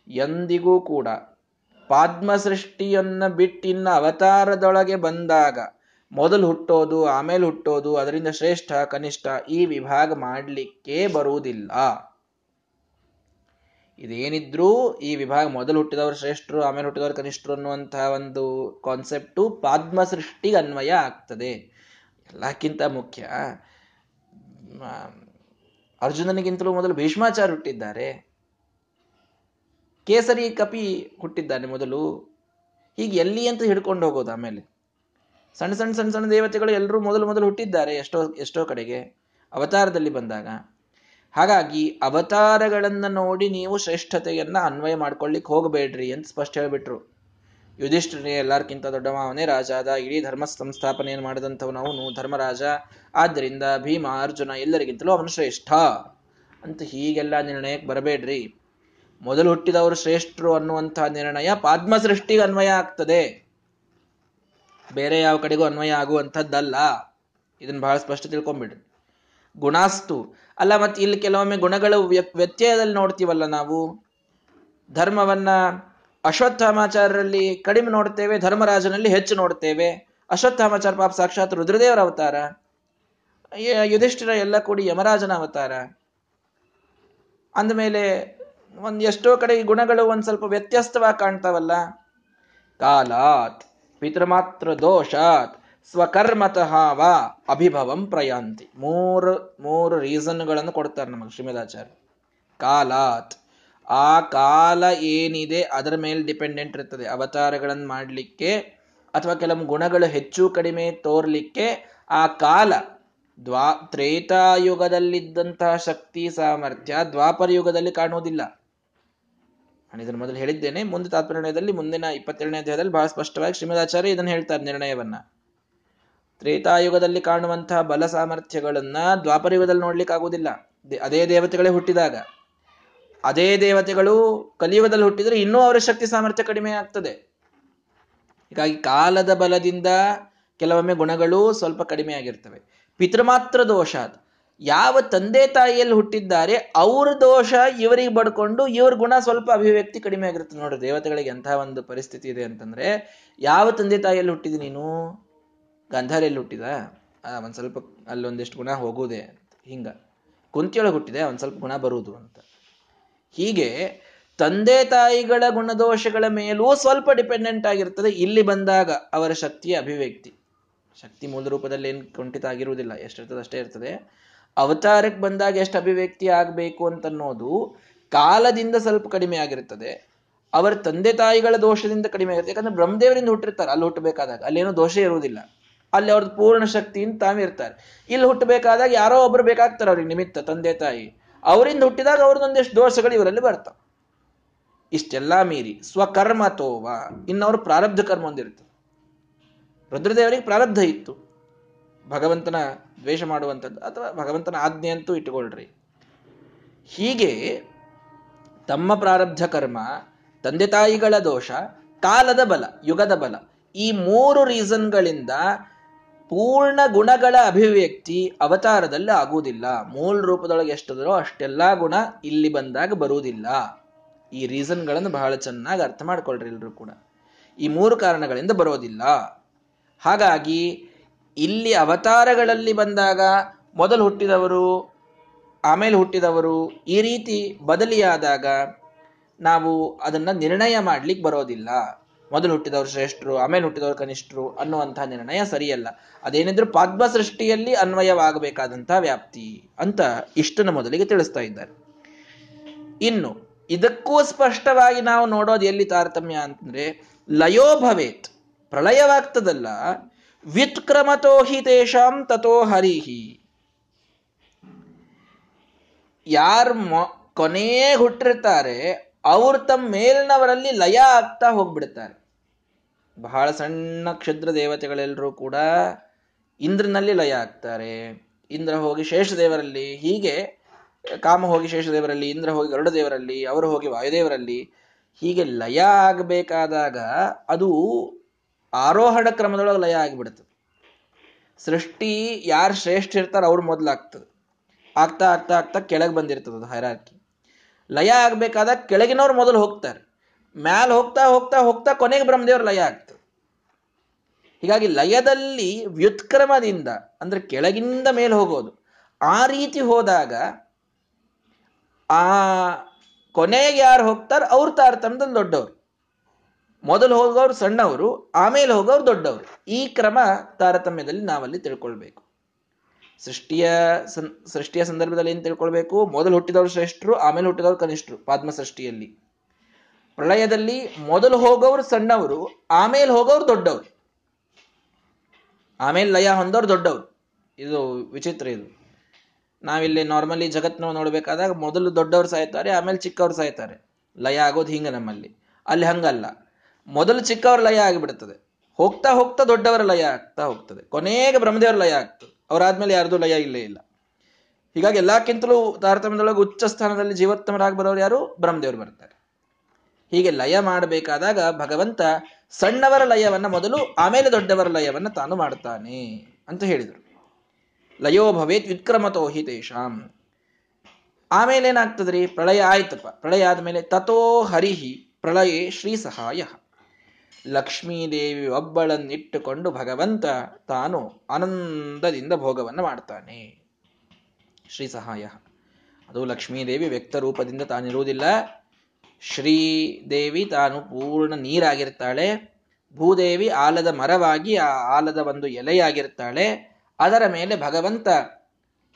ಎಂದಿಗೂ ಕೂಡ ಪಾದ್ಮ ಸೃಷ್ಟಿಯನ್ನ ಬಿಟ್ಟಿನ್ನ ಅವತಾರದೊಳಗೆ ಬಂದಾಗ ಮೊದಲು ಹುಟ್ಟೋದು, ಆಮೇಲೆ ಹುಟ್ಟೋದು, ಅದರಿಂದ ಶ್ರೇಷ್ಠ, ಕನಿಷ್ಠ ಈ ವಿಭಾಗ ಮಾಡಲಿಕ್ಕೆ ಬರುವುದಿಲ್ಲ. ಇದೇನಿದ್ರೂ ಈ ವಿಭಾಗ ಮೊದಲು ಹುಟ್ಟಿದವರು ಶ್ರೇಷ್ಠರು, ಆಮೇಲೆ ಹುಟ್ಟಿದವರು ಕನಿಷ್ಠರು ಅನ್ನುವಂತಹ ಒಂದು ಕಾನ್ಸೆಪ್ಟು ಪಾದ್ಮ ಸೃಷ್ಟಿಗೆ ಅನ್ವಯ ಆಗ್ತದೆ. ಎಲ್ಲಕ್ಕಿಂತ ಮುಖ್ಯ. ಅರ್ಜುನನಿಗಿಂತಲೂ ಮೊದಲು ಭೀಷ್ಮಾಚಾರ್ಯ ಹುಟ್ಟಿದ್ದಾರೆ. ಕೇಸರಿ ಕಪಿ ಹುಟ್ಟಿದ್ದಾನೆ ಮೊದಲು. ಹೀಗೆ ಎಲ್ಲಿ ಅಂತ ಹಿಡ್ಕೊಂಡು ಹೋಗೋದು ಆಮೇಲೆ. ಸಣ್ಣ ಸಣ್ಣ ಸಣ್ಣ ಸಣ್ಣ ದೇವತೆಗಳು ಎಲ್ಲರೂ ಮೊದಲು ಮೊದಲು ಹುಟ್ಟಿದ್ದಾರೆ ಎಷ್ಟೋ ಎಷ್ಟೋ ಕಡೆಗೆ. ಅವತಾರದಲ್ಲಿ ಬಂದಾಗ. ಹಾಗಾಗಿ ಅವತಾರಗಳನ್ನು ನೋಡಿ ನೀವು ಶ್ರೇಷ್ಠತೆಯನ್ನು ಅನ್ವಯ ಮಾಡ್ಕೊಳ್ಳಿಕ್ಕೆ ಹೋಗಬೇಡ್ರಿ ಅಂತ ಸ್ಪಷ್ಟ ಹೇಳ್ಬಿಟ್ರು. ಯುಧಿಷ್ಠಿರನೇ ಎಲ್ಲಾರ್ಕಿಂತ ದೊಡ್ಡ ರಾಜ ಆದ ಇಡೀ ಧರ್ಮ ಸಂಸ್ಥಾಪನೆಯನ್ನು ಮಾಡಿದಂಥವನು ಅವನು ಧರ್ಮರಾಜ. ಆದ್ದರಿಂದ ಭೀಮ, ಅರ್ಜುನ ಎಲ್ಲರಿಗಿಂತಲೂ ಅವನು ಶ್ರೇಷ್ಠ. ಅಂತ ಹೀಗೆಲ್ಲ ನಿರ್ಣಯಕ್ಕೆ ಬರಬೇಡ್ರಿ. ಮೊದಲು ಹುಟ್ಟಿದವರು ಶ್ರೇಷ್ಠರು ಅನ್ನುವಂತಹ ನಿರ್ಣಯ ಪದ್ಮ ಸೃಷ್ಟಿಗೆ ಅನ್ವಯ ಆಗ್ತದೆ. ಬೇರೆ ಯಾವ ಕಡೆಗೂ ಅನ್ವಯ ಆಗುವಂಥದ್ದಲ್ಲ. ಇದನ್ನ ಬಹಳ ಸ್ಪಷ್ಟ ತಿಳ್ಕೊಂಬಿಡ್ರಿ. ಗುಣಾಸ್ತು. ಅಲ್ಲ, ಮತ್ತೆ ಇಲ್ಲಿ ಕೆಲವೊಮ್ಮೆ ಗುಣಗಳು ವ್ಯತ್ಯಯದಲ್ಲಿ ನೋಡ್ತೀವಲ್ಲ ನಾವು? ಧರ್ಮವನ್ನ ಅಶ್ವತ್ಥಾಮಾಚಾರ್ಯರಲ್ಲಿ ಕಡಿಮೆ ನೋಡ್ತೇವೆ, ಧರ್ಮರಾಜನಲ್ಲಿ ಹೆಚ್ಚು ನೋಡ್ತೇವೆ. ಅಶ್ವತ್ಥಾಮಾಚಾರ ಪಾಪ ಸಾಕ್ಷಾತ್ ರುದ್ರದೇವರ ಅವತಾರ. ಯುಧಿಷ್ಠಿರ ಎಲ್ಲ ಕೂಡಿ ಯಮರಾಜನ ಅವತಾರ. ಅಂದಮೇಲೆ ಒಂದ್ ಎಷ್ಟೋ ಕಡೆ ಗುಣಗಳು ಒಂದ್ ಸ್ವಲ್ಪ ವ್ಯತ್ಯಸ್ತವಾಗಿ ಕಾಣ್ತಾವಲ್ಲ. ಕಾಲಾತ್ ಪಿತೃಮಾತ್ರ ದೋಷಾತ್ ಸ್ವಕರ್ಮತಃ ವಾ ಅಭಿಭವಂ ಪ್ರಯಾಂತಿ. ಮೂರು ಮೂರು ರೀಸನ್ಗಳನ್ನು ಕೊಡ್ತಾರೆ ನಮಗೆ ಶ್ರೀಮದಾಚಾರ್ಯ ಕಾಲಾತ್ ಆ ಕಾಲ ಏನಿದೆ ಅದರ ಮೇಲೆ ಡಿಪೆಂಡೆಂಟ್ ಇರ್ತದೆ. ಅವತಾರಗಳನ್ನು ಮಾಡಲಿಕ್ಕೆ ಅಥವಾ ಕೆಲವು ಗುಣಗಳು ಹೆಚ್ಚು ಕಡಿಮೆ ತೋರ್ಲಿಕ್ಕೆ ಆ ಕಾಲ ದ್ವಾ, ತ್ರೇತಾಯುಗದಲ್ಲಿದ್ದಂತಹ ಶಕ್ತಿ, ಸಾಮರ್ಥ್ಯ ದ್ವಾಪರ ಯುಗದಲ್ಲಿ ಕಾಣುವುದಿಲ್ಲ. ನಾನು ಇದನ್ನು ಮೊದಲು ಹೇಳಿದ್ದೇನೆ. ಮುಂದೆ ತಾತ್ಪರ್ಯದಲ್ಲಿ ಮುಂದಿನ ಇಪ್ಪತ್ತೆರಡನೇ ಅಧ್ಯಾಯದಲ್ಲಿ ಬಹಳ ಸ್ಪಷ್ಟವಾಗಿ ಶ್ರೀಮದಾಚಾರ್ಯ ಇದನ್ನು ಹೇಳ್ತಾರೆ ನಿರ್ಣಯವನ್ನ. ತ್ರೇತಾಯುಗದಲ್ಲಿ ಕಾಣುವಂತಹ ಬಲ ಸಾಮರ್ಥ್ಯಗಳನ್ನ ದ್ವಾಪರಯುಗದಲ್ಲಿ ನೋಡ್ಲಿಕ್ಕೆ ಆಗುವುದಿಲ್ಲ ಅದೇ ದೇವತೆಗಳೇ ಹುಟ್ಟಿದಾಗ. ಅದೇ ದೇವತೆಗಳು ಕಲಿಯುಗದಲ್ಲಿ ಹುಟ್ಟಿದ್ರೆ ಇನ್ನೂ ಅವರ ಶಕ್ತಿ ಸಾಮರ್ಥ್ಯ ಕಡಿಮೆ ಆಗ್ತದೆ. ಹೀಗಾಗಿ ಕಾಲದ ಬಲದಿಂದ ಕೆಲವೊಮ್ಮೆ ಗುಣಗಳು ಸ್ವಲ್ಪ ಕಡಿಮೆ ಆಗಿರ್ತವೆ. ಪಿತೃಮಾತ್ರ ದೋಷ ಯಾವ ತಂದೆ ತಾಯಿಯಲ್ಲಿ ಹುಟ್ಟಿದ್ದಾರೆ, ಅವ್ರ ದೋಷ ಇವರಿಗೆ ಬಡ್ಕೊಂಡು ಇವ್ರ ಗುಣ ಸ್ವಲ್ಪ ಅಭಿವ್ಯಕ್ತಿ ಕಡಿಮೆ ಆಗಿರುತ್ತೆ ನೋಡ್ರಿ. ದೇವತೆಗಳಿಗೆ ಎಂಥ ಒಂದು ಪರಿಸ್ಥಿತಿ ಇದೆ ಅಂತಂದ್ರೆ, ಯಾವ ತಂದೆ ತಾಯಿಯಲ್ಲಿ ಹುಟ್ಟಿದಿ ನೀನು? ಗಂಧಾರಿಯಲ್ಲಿ ಹುಟ್ಟಿದ ಒಂದ್ ಸ್ವಲ್ಪ ಅಲ್ಲೊಂದಿಷ್ಟು ಗುಣ ಹೋಗೋದೆ ಹಿಂಗ. ಕುಂತಿಯೊಳಗೆ ಹುಟ್ಟಿದೆ, ಒಂದ್ ಸ್ವಲ್ಪ ಗುಣ ಬರುವುದು ಅಂತ. ಹೀಗೆ ತಂದೆ ತಾಯಿಗಳ ಗುಣದೋಷಗಳ ಮೇಲೂ ಸ್ವಲ್ಪ ಡಿಪೆಂಡೆಂಟ್ ಆಗಿರ್ತದೆ. ಇಲ್ಲಿ ಬಂದಾಗ ಅವರ ಶಕ್ತಿಯ ಅಭಿವ್ಯಕ್ತಿ. ಶಕ್ತಿ ಮೂಲ ರೂಪದಲ್ಲಿ ಏನು ಕುಂಠಿತ ಆಗಿರುವುದಿಲ್ಲ, ಎಷ್ಟಿರ್ತದೆ ಅಷ್ಟೇ ಇರ್ತದೆ. ಅವತಾರಕ್ಕೆ ಬಂದಾಗ ಎಷ್ಟು ಅಭಿವ್ಯಕ್ತಿ ಆಗಬೇಕು ಅಂತನ್ನೋದು ಕಾಲದಿಂದ ಸ್ವಲ್ಪ ಕಡಿಮೆ ಆಗಿರ್ತದೆ. ಅವರ ತಂದೆ ತಾಯಿಗಳ ದೋಷದಿಂದ ಕಡಿಮೆ ಆಗಿರುತ್ತೆ ಯಾಕಂದ್ರೆ ಬ್ರಹ್ಮದೇವರಿಂದ ಹುಟ್ಟಿರ್ತಾರೆ, ಅಲ್ಲಿ ಹುಟ್ಟಬೇಕಾದಾಗ. ಅಲ್ಲೇನೋ ದೋಷ ಇರುವುದಿಲ್ಲ. ಅಲ್ಲಿ ಅವ್ರದ್ದು ಪೂರ್ಣ ಶಕ್ತಿಯಿಂದ ತಾವೇ ಇರ್ತಾರೆ ಇಲ್ಲಿ ಹುಟ್ಟಬೇಕಾದಾಗ ಯಾರೋ ಒಬ್ರು ಬೇಕಾಗ್ತಾರೆ ಅವ್ರಿಗೆ ನಿಮಿತ್ತ, ತಂದೆ ತಾಯಿ. ಅವರಿಂದ ಹುಟ್ಟಿದಾಗ ಅವ್ರದ್ದೊಂದಿಷ್ಟು ದೋಷಗಳು ಇವರಲ್ಲಿ ಬರ್ತಾವ. ಇಷ್ಟೆಲ್ಲ ಮೀರಿ ಸ್ವಕರ್ಮ ತೋವ ಇನ್ನವರು ಪ್ರಾರಬ್ಧ ಕರ್ಮ ಒಂದಿರುತ್ತೆ ರುದ್ರದೇವರಿಗೆ ಪ್ರಾರಬ್ಧ ಇತ್ತು. ಭಗವಂತನ ದ್ವೇಷ ಮಾಡುವಂಥದ್ದು ಅಥವಾ ಭಗವಂತನ ಆಜ್ಞೆ ಅಂತೂ ಇಟ್ಟುಕೊಳ್ರಿ. ಹೀಗೆ ತಮ್ಮ ಪ್ರಾರಬ್ಧ ಕರ್ಮ, ತಂದೆ ತಾಯಿಗಳ ದೋಷ, ಕಾಲದ ಬಲ, ಯುಗದ ಬಲ ಈ ಮೂರು ರೀಸನ್ಗಳಿಂದ ಪೂರ್ಣ ಗುಣಗಳ ಅಭಿವ್ಯಕ್ತಿ ಅವತಾರದಲ್ಲಿ ಆಗುವುದಿಲ್ಲ. ಮೂಲ ರೂಪದೊಳಗೆ ಎಷ್ಟದರೋ ಅಷ್ಟೆಲ್ಲ ಗುಣ ಇಲ್ಲಿ ಬಂದಾಗ ಬರುವುದಿಲ್ಲ. ಈ ರೀಸನ್ಗಳನ್ನು ಬಹಳ ಚೆನ್ನಾಗಿ ಅರ್ಥ ಮಾಡ್ಕೊಳ್ರಿ ಎಲ್ಲರೂ ಕೂಡ. ಈ ಮೂರು ಕಾರಣಗಳಿಂದ ಬರೋದಿಲ್ಲ. ಹಾಗಾಗಿ ಇಲ್ಲಿ ಅವತಾರಗಳಲ್ಲಿ ಬಂದಾಗ ಮೊದಲು ಹುಟ್ಟಿದವರು, ಆಮೇಲೆ ಹುಟ್ಟಿದವರು ಈ ರೀತಿ ಬದಲಿಯಾದಾಗ ನಾವು ಅದನ್ನ ನಿರ್ಣಯ ಮಾಡ್ಲಿಕ್ಕೆ ಬರೋದಿಲ್ಲ. ಮೊದಲು ಹುಟ್ಟಿದವರು ಶ್ರೇಷ್ಠರು, ಆಮೇಲೆ ಹುಟ್ಟಿದವರು ಕನಿಷ್ಠರು ಅನ್ನುವಂತಹ ನಿರ್ಣಯ ಸರಿಯಲ್ಲ. ಅದೇನಿದ್ರು ಪದ್ಮ ಸೃಷ್ಟಿಯಲ್ಲಿ ಅನ್ವಯವಾಗಬೇಕಾದಂತಹ ವ್ಯಾಪ್ತಿ ಅಂತ ಇಷ್ಟನ ಮೊದಲಿಗೆ ತಿಳಿಸ್ತಾ ಇದ್ದಾರೆ. ಇನ್ನು, ಇದಕ್ಕೂ ಸ್ಪಷ್ಟವಾಗಿ ನಾವು ನೋಡೋದು ಎಲ್ಲಿ ತಾರತಮ್ಯ ಅಂತಂದ್ರೆ, ಲಯೋ ಭವೇತ್, ಪ್ರಳಯವಾಗ್ತದಲ್ಲ, ವ್ಯುತ್ಕ್ರಮತೋ ಹಿ ತೇಷಾಂ ತಥೋ ಹರಿಹಿ. ಯಾರು ಕೊನೆಯೇ ಹುಟ್ಟಿರ್ತಾರೆ ಅವರು ತಮ್ಮ ಮೇಲಿನವರಲ್ಲಿ ಲಯ ಆಗ್ತಾ ಹೋಗ್ಬಿಡ್ತಾರೆ ಬಹಳ ಸಣ್ಣ ಕ್ಷುದ್ರ ದೇವತೆಗಳೆಲ್ಲರೂ ಕೂಡ ಇಂದ್ರನಲ್ಲಿ ಲಯ ಆಗ್ತಾರೆ. ಇಂದ್ರ ಹೋಗಿ ಶೇಷದೇವರಲ್ಲಿ ಹೀಗೆ ಕಾಮ ಹೋಗಿ ಶೇಷ ದೇವರಲ್ಲಿ, ಇಂದ್ರ ಹೋಗಿ ಗರುಡ ದೇವರಲ್ಲಿ, ಅವರು ಹೋಗಿ ವಾಯುದೇವರಲ್ಲಿ ಹೀಗೆ ಲಯ ಆಗಬೇಕಾದಾಗ ಅದು ಆರೋಹಣ ಕ್ರಮದೊಳಗೆ ಲಯ ಆಗಿಬಿಡ್ತದೆ ಸೃಷ್ಟಿ ಯಾರು ಶ್ರೇಷ್ಠ ಇರ್ತಾರೋ ಅವ್ರು ಮೊದಲಾಗ್ತದೆ. ಆಗ್ತಾ ಆಗ್ತಾ ಆಗ್ತಾ ಕೆಳಗೆ ಬಂದಿರ್ತದೆ ಅದು ಹೈರಾರ್ಕಿ. ಲಯ ಆಗ್ಬೇಕಾದಾಗ ಕೆಳಗಿನವ್ರು ಮೊದಲು ಹೋಗ್ತಾರೆ. ಮ್ಯಾಲ ಹೋಗ್ತಾ ಹೋಗ್ತಾ ಹೋಗ್ತಾ ಕೊನೆಗೆ ಬ್ರಹ್ಮದೇವ್ರ ಲಯ ಆಗ್ತದೆ. ಹೀಗಾಗಿ ಲಯದಲ್ಲಿ ವ್ಯುತ್ಕ್ರಮದಿಂದ, ಅಂದ್ರೆ ಕೆಳಗಿಂದ ಮೇಲೆ ಹೋಗೋದು, ಆ ರೀತಿ ಹೋದಾಗ ಆ ಕೊನೆಗೆ ಯಾರು ಹೋಗ್ತಾರೆ? ಅವ್ರ ತಾರತಮ್ಯದಲ್ಲಿ ದೊಡ್ಡವರು. ಮೊದಲು ಹೋಗೋರು ಸಣ್ಣವರು, ಆಮೇಲೆ ಹೋಗೋರು ದೊಡ್ಡವರು. ಈ ಕ್ರಮ ತಾರತಮ್ಯದಲ್ಲಿ ನಾವಲ್ಲಿ ತಿಳ್ಕೊಳ್ಬೇಕು. ಸೃಷ್ಟಿಯ ಸೃಷ್ಟಿಯ ಸಂದರ್ಭದಲ್ಲಿ ಏನ್ ತಿಳ್ಕೊಳ್ಬೇಕು? ಮೊದಲು ಹುಟ್ಟಿದವರು ಶ್ರೇಷ್ಠರು, ಆಮೇಲೆ ಹುಟ್ಟಿದವರು ಕನಿಷ್ಠರು, ಪಾದ್ಮ ಸೃಷ್ಟಿಯಲ್ಲಿ. ಪ್ರಳಯದಲ್ಲಿ ಮೊದಲು ಹೋಗೋರು ಸಣ್ಣವರು, ಆಮೇಲೆ ಹೋಗೋರು ದೊಡ್ಡವರು. ಆಮೇಲೆ ಲಯ ಹೊಂದೋರು ದೊಡ್ಡವರು. ಇದು ವಿಚಿತ್ರ ಇದು. ನಾವಿಲ್ಲಿ ನಾರ್ಮಲಿ ಜಗತ್ನ ನೋಡ್ಬೇಕಾದಾಗ ಮೊದಲು ದೊಡ್ಡವರು ಸಾಯ್ತಾರೆ, ಆಮೇಲೆ ಚಿಕ್ಕವರು ಸಾಯ್ತಾರೆ. ಲಯ ಆಗೋದು ಹಿಂಗ ನಮ್ಮಲ್ಲಿ. ಅಲ್ಲಿ ಹಂಗಲ್ಲ. ಮೊದಲು ಚಿಕ್ಕವರು ಲಯ ಆಗಿಬಿಡುತ್ತದೆ ಹೋಗ್ತಾ ಹೋಗ್ತಾ ದೊಡ್ಡವರ ಲಯ ಆಗ್ತಾ ಹೋಗ್ತದೆ. ಕೊನೆಗೆ ಬ್ರಹ್ಮದೇವರ ಲಯ ಆಗ್ತದೆ. ಅವರಾದ್ಮೇಲೆ ಯಾರ್ದು ಲಯ ಇಲ್ಲೇ ಇಲ್ಲ. ಹೀಗಾಗಿ ಎಲ್ಲಕ್ಕಿಂತಲೂ ತಾರತಮ್ಯದೊಳಗೆ ಉಚ್ಚ ಸ್ಥಾನದಲ್ಲಿ ಜೀವೋತ್ತಮರಾಗಿ ಬರೋರು ಯಾರು? ಬ್ರಹ್ಮದೇವರು ಬರ್ತಾರೆ ಹೀಗೆ ಲಯ ಮಾಡಬೇಕಾದಾಗ ಭಗವಂತ ಸಣ್ಣವರ ಲಯವನ್ನ ಮೊದಲು ಆಮೇಲೆ ದೊಡ್ಡವರ ಲಯವನ್ನ ತಾನು ಮಾಡ್ತಾನೆ ಅಂತ ಹೇಳಿದರು. ಲಯೋ ಭವೇತ್ ವಿಕ್ರಮತೋ ಹಿ ತೇಷಾಂ. ಆಮೇಲೆ ಏನಾಗ್ತದ್ರಿ? ಪ್ರಳಯ ಆಯ್ತಪ್ಪ. ಪ್ರಳಯ ಆದ್ಮೇಲೆ ತಥೋ ಹರಿಹಿ ಪ್ರಳಯೇ ಶ್ರೀ ಸಹಾಯ. ಲಕ್ಷ್ಮೀದೇವಿ ಒಬ್ಬಳನ್ನಿಟ್ಟುಕೊಂಡು ಭಗವಂತ ತಾನು ಆನಂದದಿಂದ ಭೋಗವನ್ನು ಮಾಡ್ತಾನೆ. ಶ್ರೀ ಸಹಾಯ. ಅದು ಲಕ್ಷ್ಮೀದೇವಿ ವ್ಯಕ್ತ ರೂಪದಿಂದ ತಾನಿರುವುದಿಲ್ಲ. ಶ್ರೀದೇವಿ ತಾನು ಪೂರ್ಣ ನೀರಾಗಿರ್ತಾಳೆ. ಭೂದೇವಿ ಆಲದ ಮರವಾಗಿ ಆ ಆಲದ ಒಂದು ಎಲೆಯಾಗಿರ್ತಾಳೆ. ಅದರ ಮೇಲೆ ಭಗವಂತ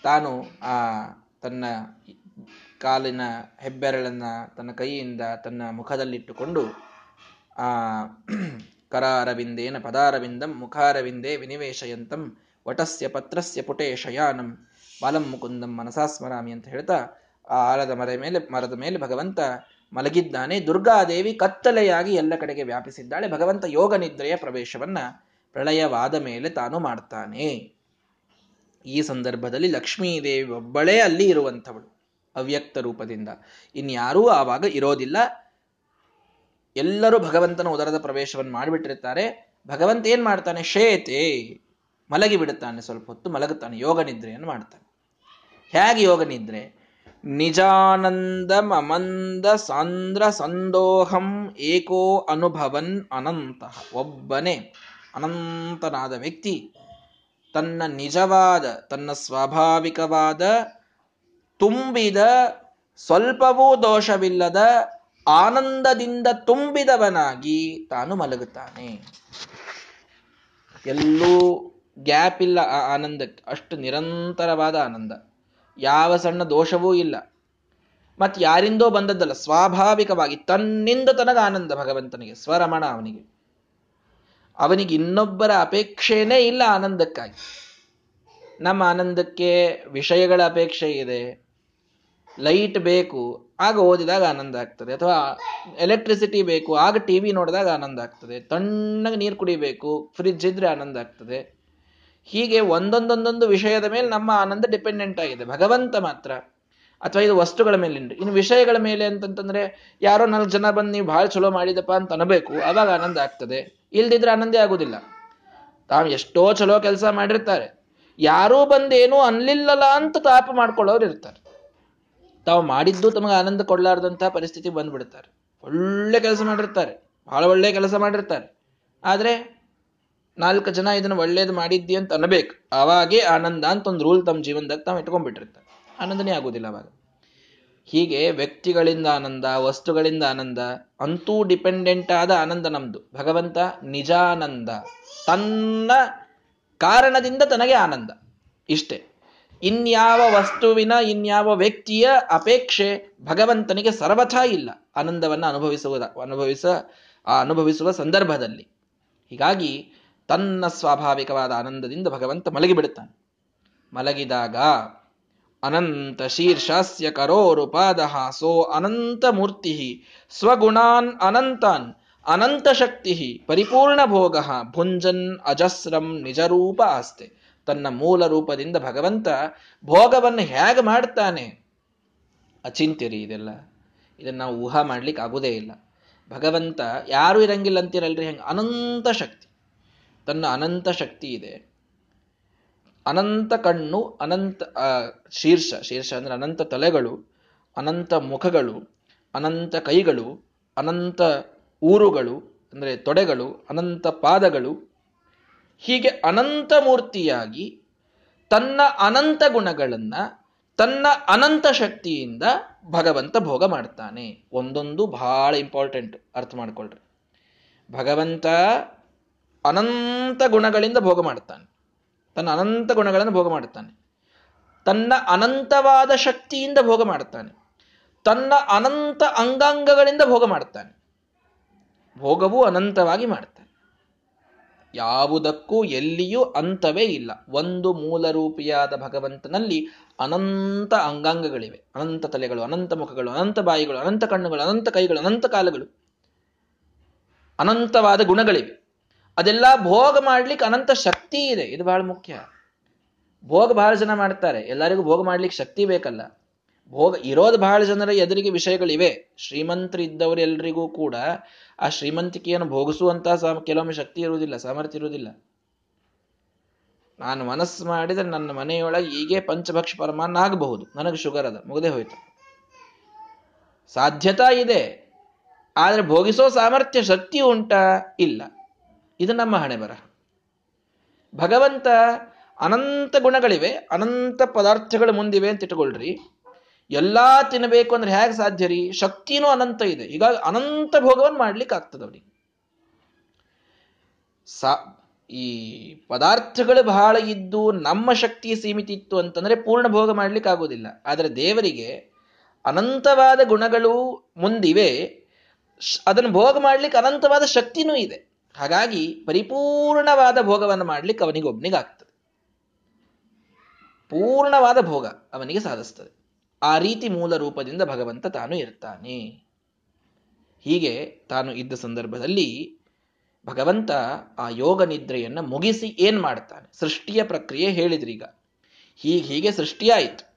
ತಾನು ಆ ತನ್ನ ಕಾಲಿನ ಹೆಬ್ಬೆರಳನ್ನ ತನ್ನ ಕೈಯಿಂದ ತನ್ನ ಮುಖದಲ್ಲಿಟ್ಟುಕೊಂಡು ಆ, <clears throat> ಕರಾರವಿಂದೇನ ಪದಾರವಿಂದಂ ಮುಖಾರವಿಂದೇ ವಿನಿವೇಶಯಂತಂ ವಟಸ್ಯ ಪತ್ರಸ್ಯ ಪುಟೇ ಶಯಾನಂ ಬಾಲಂ ಮುಕುಂದಂ ಮನಸಾಸ್ಮರಾಮಿ ಅಂತ ಹೇಳ್ತಾ, ಆ ಆಲದ ಮರ ಮೇಲೆ, ಮರದ ಮೇಲೆ ಭಗವಂತ ಮಲಗಿದ್ದಾನೆ. ದುರ್ಗಾದೇವಿ ಕತ್ತಲೆಯಾಗಿ ಎಲ್ಲ ಕಡೆಗೆ ವ್ಯಾಪಿಸಿದ್ದಾಳೆ. ಭಗವಂತ ಯೋಗ ನಿದ್ರೆಯ ಪ್ರವೇಶವನ್ನ ಪ್ರಳಯವಾದ ಮೇಲೆ ತಾನು ಮಾಡ್ತಾನೆ. ಈ ಸಂದರ್ಭದಲ್ಲಿ ಲಕ್ಷ್ಮೀದೇವಿ ಒಬ್ಬಳೇ ಅಲ್ಲಿ ಇರುವಂಥವಳು, ಅವ್ಯಕ್ತ ರೂಪದಿಂದ. ಇನ್ಯಾರೂ ಆವಾಗ ಇರೋದಿಲ್ಲ. ಎಲ್ಲರೂ ಭಗವಂತನ ಉದರದ ಪ್ರವೇಶವನ್ನು ಮಾಡಿಬಿಟ್ಟಿರ್ತಾರೆ. ಭಗವಂತ ಏನ್ ಮಾಡ್ತಾನೆ? ಶೇತೆ ಮಲಗಿ ಬಿಡುತ್ತಾನೆ ಸ್ವಲ್ಪ ಹೊತ್ತು, ಮಲಗುತ್ತಾನೆ, ಯೋಗ ನಿದ್ರೆಯನ್ನು ಮಾಡ್ತಾನೆ. ಹೇಗೆ ಯೋಗ ನಿದ್ರೆ? ನಿಜಾನಂದ ಮಮಂದ ಸಾಂದ್ರ ಸಂದೋಹಂ ಏಕೋ ಅನುಭವನ್ ಅನಂತ. ಒಬ್ಬನೇ ಅನಂತನಾದ ವ್ಯಕ್ತಿ ತನ್ನ ನಿಜವಾದ, ತನ್ನ ಸ್ವಾಭಾವಿಕವಾದ, ತುಂಬಿದ, ಸ್ವಲ್ಪವೂ ದೋಷವಿಲ್ಲದ ಆನಂದದಿಂದ ತುಂಬಿದವನಾಗಿ ತಾನು ಮಲಗುತ್ತಾನೆ. ಎಲ್ಲೂ ಗ್ಯಾಪ್ ಇಲ್ಲ ಆ ಆನಂದಕ್ಕೆ. ಅಷ್ಟು ನಿರಂತರವಾದ ಆನಂದ. ಯಾವ ಸಣ್ಣ ದೋಷವೂ ಇಲ್ಲ. ಮತ್ ಯಾರಿಂದೋ ಬಂದದ್ದಲ್ಲ, ಸ್ವಾಭಾವಿಕವಾಗಿ ತನ್ನಿಂದ ತನಗ ಆನಂದ ಭಗವಂತನಿಗೆ, ಸ್ವರಮಣ ಅವನಿಗೆ. ಅವನಿಗೆ ಇನ್ನೊಬ್ಬರ ಅಪೇಕ್ಷೆನೇ ಇಲ್ಲ ಆನಂದಕ್ಕಾಗಿ. ನಮ್ಮ ಆನಂದಕ್ಕೆ ವಿಷಯಗಳ ಅಪೇಕ್ಷೆ ಇದೆ. ಲೈಟ್ ಬೇಕು, ಆಗ ಓದಿದಾಗ ಆನಂದ ಆಗ್ತದೆ. ಅಥವಾ ಎಲೆಕ್ಟ್ರಿಸಿಟಿ ಬೇಕು, ಆಗ ಟಿ ವಿ ನೋಡಿದಾಗ ಆನಂದ ಆಗ್ತದೆ. ತಣ್ಣಗೆ ನೀರು ಕುಡಿಬೇಕು ಫ್ರಿಜ್ ಇದ್ರೆ ಆನಂದ ಆಗ್ತದೆ. ಹೀಗೆ ಒಂದೊಂದೊಂದೊಂದು ವಿಷಯದ ಮೇಲೆ ನಮ್ಮ ಆನಂದ ಡಿಪೆಂಡೆಂಟ್ ಆಗಿದೆ. ಭಗವಂತ ಮಾತ್ರ. ಅಥವಾ ಇದು ವಸ್ತುಗಳ ಮೇಲೆ ಇನ್ನು ವಿಷಯಗಳ ಮೇಲೆ ಅಂತಂತಂದ್ರೆ, ಯಾರೋ ನಾಲ್ಕು ಜನ ಬಂದು ನೀವು ಭಾಳ ಚಲೋ ಮಾಡಿದಪ್ಪ ಅಂತ ಅನ್ಬೇಕು. ಅವಾಗ ಆನಂದ ಆಗ್ತದೆ. ಇಲ್ದಿದ್ರೆ ಆನಂದ ಆಗುದಿಲ್ಲ. ತಾವು ಎಷ್ಟೋ ಚಲೋ ಕೆಲಸ ಮಾಡಿರ್ತಾರೆ. ಯಾರೂ ಬಂದೇನು ಅನ್ಲಿಲ್ಲಲ್ಲ ಅಂತ ತಾಪ ಮಾಡ್ಕೊಳ್ಳೋರು ಇರ್ತಾರೆ. ತಾವು ಮಾಡಿದ್ದು ತಮಗೆ ಆನಂದ ಕೊಡ್ಲಾರ್ದಂತಹ ಪರಿಸ್ಥಿತಿ ಬಂದ್ಬಿಡ್ತಾರೆ. ಒಳ್ಳೆ ಕೆಲಸ ಮಾಡಿರ್ತಾರೆ. ಬಹಳ ಒಳ್ಳೆ ಕೆಲಸ ಮಾಡಿರ್ತಾರೆ. ಆದ್ರೆ ನಾಲ್ಕು ಜನ ಇದನ್ನ ಒಳ್ಳೇದು ಮಾಡಿದ್ದಿ ಅಂತ ಅನ್ಬೇಕು ಅವಾಗೆ ಆನಂದ ಅಂತ ಒಂದು ರೂಲ್ ತಮ್ಮ ಜೀವನದಾಗ ತಾವು ಇಟ್ಕೊಂಡ್ಬಿಟ್ಟಿರ್ತಾರೆ. ಆನಂದನೇ ಆಗೋದಿಲ್ಲ ಅವಾಗ. ಹೀಗೆ ವ್ಯಕ್ತಿಗಳಿಂದ ಆನಂದ, ವಸ್ತುಗಳಿಂದ ಆನಂದ, ಅಂತೂ ಡಿಪೆಂಡೆಂಟ್ ಆದ ಆನಂದ ನಮ್ದು. ಭಗವಂತ ನಿಜಾನಂದ. ತನ್ನ ಕಾರಣದಿಂದ ತನಗೆ ಆನಂದ. ಇಷ್ಟೇ. ಇನ್ಯಾವ ವಸ್ತುವಿನ, ಇನ್ಯಾವ ವ್ಯಕ್ತಿಯ ಅಪೇಕ್ಷೆ ಭಗವಂತನಿಗೆ ಸರ್ವಥಾ ಇಲ್ಲ. ಆನಂದವನ್ನು ಅನುಭವಿಸುವುದ, ಅನುಭವಿಸ ಅನುಭವಿಸುವ ಸಂದರ್ಭದಲ್ಲಿ. ಹೀಗಾಗಿ ತನ್ನ ಸ್ವಾಭಾವಿಕವಾದ ಆನಂದದಿಂದ ಭಗವಂತ ಮಲಗಿಬಿಡುತ್ತಾನೆ. ಮಲಗಿದಾಗ ಅನಂತ ಶೀರ್ಷಾಸ್ಯ ಕರೋರು ಪಾದ ಸೋ ಅನಂತ ಮೂರ್ತಿ ಸ್ವಗುಣಾನ್ ಅನಂತಾನ್ ಅನಂತ ಶಕ್ತಿ ಪರಿಪೂರ್ಣ ಭೋಗ ಭುಂಜನ್ ಅಜಸ್ರಂ ನಿಜರೂಪ ಆಸ್ತೆ. ತನ್ನ ಮೂಲ ರೂಪದಿಂದ ಭಗವಂತ ಭೋಗವನ್ನು ಹೇಗೆ ಮಾಡ್ತಾನೆ ಅಚಿಂತ್ಯರಿ ಇದೆಲ್ಲ. ಇದನ್ನು ನಾವು ಊಹಾ ಮಾಡ್ಲಿಕ್ಕೆ ಆಗೋದೇ ಇಲ್ಲ. ಭಗವಂತ ಯಾರು ಇರಂಗಿಲ್ಲ ಅಂತೀರಲ್ರಿ, ಹೆಂಗೆ? ಅನಂತ ಶಕ್ತಿ. ತನ್ನ ಅನಂತ ಶಕ್ತಿ ಇದೆ. ಅನಂತ ಕಣ್ಣು, ಅನಂತ ಶೀರ್ಷ. ಶೀರ್ಷ ಅಂದ್ರೆ ಅನಂತ ತಲೆಗಳು, ಅನಂತ ಮುಖಗಳು, ಅನಂತ ಕೈಗಳು, ಅನಂತ ಊರುಗಳು, ಅಂದರೆ ತೊಡೆಗಳು, ಅನಂತ ಪಾದಗಳು ಹೀಗೆ ಅನಂತ ಮೂರ್ತಿಯಾಗಿ ತನ್ನ ಅನಂತ ಗುಣಗಳನ್ನ, ತನ್ನ ಅನಂತ ಶಕ್ತಿಯಿಂದ ಭಗವಂತ ಭೋಗ ಮಾಡ್ತಾನೆ. ಒಂದೊಂದು ಬಹಳ ಇಂಪಾರ್ಟೆಂಟ್ ಅರ್ಥ ಮಾಡ್ಕೊಳ್ರಿ. ಭಗವಂತ ಅನಂತ ಗುಣಗಳಿಂದ ಭೋಗ ಮಾಡ್ತಾನೆ. ತನ್ನ ಅನಂತ ಗುಣಗಳನ್ನು ಭೋಗ ಮಾಡ್ತಾನೆ. ತನ್ನ ಅನಂತವಾದ ಶಕ್ತಿಯಿಂದ ಭೋಗ ಮಾಡ್ತಾನೆ. ತನ್ನ ಅನಂತ ಅಂಗಾಂಗಗಳಿಂದ ಭೋಗ ಮಾಡ್ತಾನೆ. ಭೋಗವು ಅನಂತವಾಗಿ ಮಾಡ್ತಾನೆ. ಯಾವುದಕ್ಕೂ ಎಲ್ಲಿಯೂ ಅಂತವೇ ಇಲ್ಲ. ಒಂದು ಮೂಲ ರೂಪಿಯಾದ ಭಗವಂತನಲ್ಲಿ ಅನಂತ ಅಂಗಾಂಗಗಳಿವೆ. ಅನಂತ ತಲೆಗಳು, ಅನಂತ ಮುಖಗಳು, ಅನಂತ ಬಾಯಿಗಳು, ಅನಂತ ಕಣ್ಣುಗಳು, ಅನಂತ ಕೈಗಳು, ಅನಂತ ಕಾಲಗಳು. ಅನಂತವಾದ ಗುಣಗಳಿವೆ. ಅದೆಲ್ಲ ಭೋಗ ಮಾಡ್ಲಿಕ್ಕೆ ಅನಂತ ಶಕ್ತಿ ಇದೆ. ಇದು ಬಹಳ ಮುಖ್ಯ. ಭೋಗ ಬಹಳ ಜನ ಮಾಡ್ತಾರೆ. ಎಲ್ಲರಿಗೂ ಭೋಗ ಮಾಡ್ಲಿಕ್ಕೆ ಶಕ್ತಿ ಬೇಕಲ್ಲ. ಭೋಗ ಇರೋದು ಬಹಳ ಜನರ ಎದುರಿಗೆ ವಿಷಯಗಳಿವೆ. ಶ್ರೀಮಂತರಿದ್ದವರೆಲ್ಲರಿಗೂ ಕೂಡ ಆ ಶ್ರೀಮಂತಿಕೆಯನ್ನು ಭೋಗಿಸುವಂತಹ ಕೆಲವೊಮ್ಮೆ ಶಕ್ತಿ ಇರುವುದಿಲ್ಲ, ಸಾಮರ್ಥ್ಯ ಇರುವುದಿಲ್ಲ. ನಾನು ಮನಸ್ಸು ಮಾಡಿದ್ರೆ ನನ್ನ ಮನೆಯೊಳಗೆ ಹೀಗೆ ಪಂಚಭಕ್ಷ ಪರಮಾನ್ನ ಆಗಬಹುದು. ನನಗೆ ಶುಗರ್ ಅದ, ಮುಗದೆ ಹೋಯ್ತು. ಸಾಧ್ಯತಾ ಇದೆ. ಆದರೆ ಭೋಗಿಸೋ ಸಾಮರ್ಥ್ಯ, ಶಕ್ತಿ ಉಂಟಾ? ಇಲ್ಲ. ಇದು ನಮ್ಮ ಹಣೆ ಬರ. ಭಗವಂತ ಅನಂತ ಗುಣಗಳಿವೆ, ಅನಂತ ಪದಾರ್ಥಗಳು ಮುಂದಿವೆ ಅಂತ ಇಟ್ಕೊಳ್ರಿ ಎಲ್ಲಾ ತಿನ್ನಬೇಕು ಅಂದ್ರೆ ಹೇಗೆ ಸಾಧ್ಯ ರೀ? ಶಕ್ತಿನೂ ಅನಂತ ಇದೆ. ಹೀಗಾಗಿ ಅನಂತ ಭೋಗವನ್ನು ಮಾಡ್ಲಿಕ್ಕೆ ಆಗ್ತದೆ ಅವ್ರಿಗೆ ಸಾ, ಈ ಪದಾರ್ಥಗಳು ಬಹಳ ಇದ್ದು ನಮ್ಮ ಶಕ್ತಿ ಸೀಮಿತ ಇತ್ತು ಅಂತಂದ್ರೆ ಪೂರ್ಣ ಭೋಗ ಮಾಡ್ಲಿಕ್ಕೆ ಆಗೋದಿಲ್ಲ ಆದರೆ ದೇವರಿಗೆ ಅನಂತವಾದ ಗುಣಗಳು ಮುಂದಿವೆ. ಅದನ್ನು ಭೋಗ ಮಾಡ್ಲಿಕ್ಕೆ ಅನಂತವಾದ ಶಕ್ತಿನೂ ಇದೆ. ಹಾಗಾಗಿ ಪರಿಪೂರ್ಣವಾದ ಭೋಗವನ್ನು ಮಾಡ್ಲಿಕ್ಕೆ ಅವನಿಗೆ ಆಗ್ತದೆ ಪೂರ್ಣವಾದ ಭೋಗ ಅವನಿಗೆ ಸಾಧಿಸ್ತದೆ. ಆ ರೀತಿ ಮೂಲ ರೂಪದಿಂದ ಭಗವಂತ ತಾನು ಇರ್ತಾನೆ. ಹೀಗೆ ತಾನು ಇದ್ದ ಸಂದರ್ಭದಲ್ಲಿ ಭಗವಂತ ಆ ಯೋಗ ನಿದ್ರೆಯನ್ನು ಮುಗಿಸಿ ಏನ್ ಮಾಡ್ತಾನೆ? ಸೃಷ್ಟಿಯ ಪ್ರಕ್ರಿಯೆ ಹೇಳಿದ್ರೀಗ ಹೀಗೆ ಹೀಗೆ ಸೃಷ್ಟಿಯಾಯಿತು.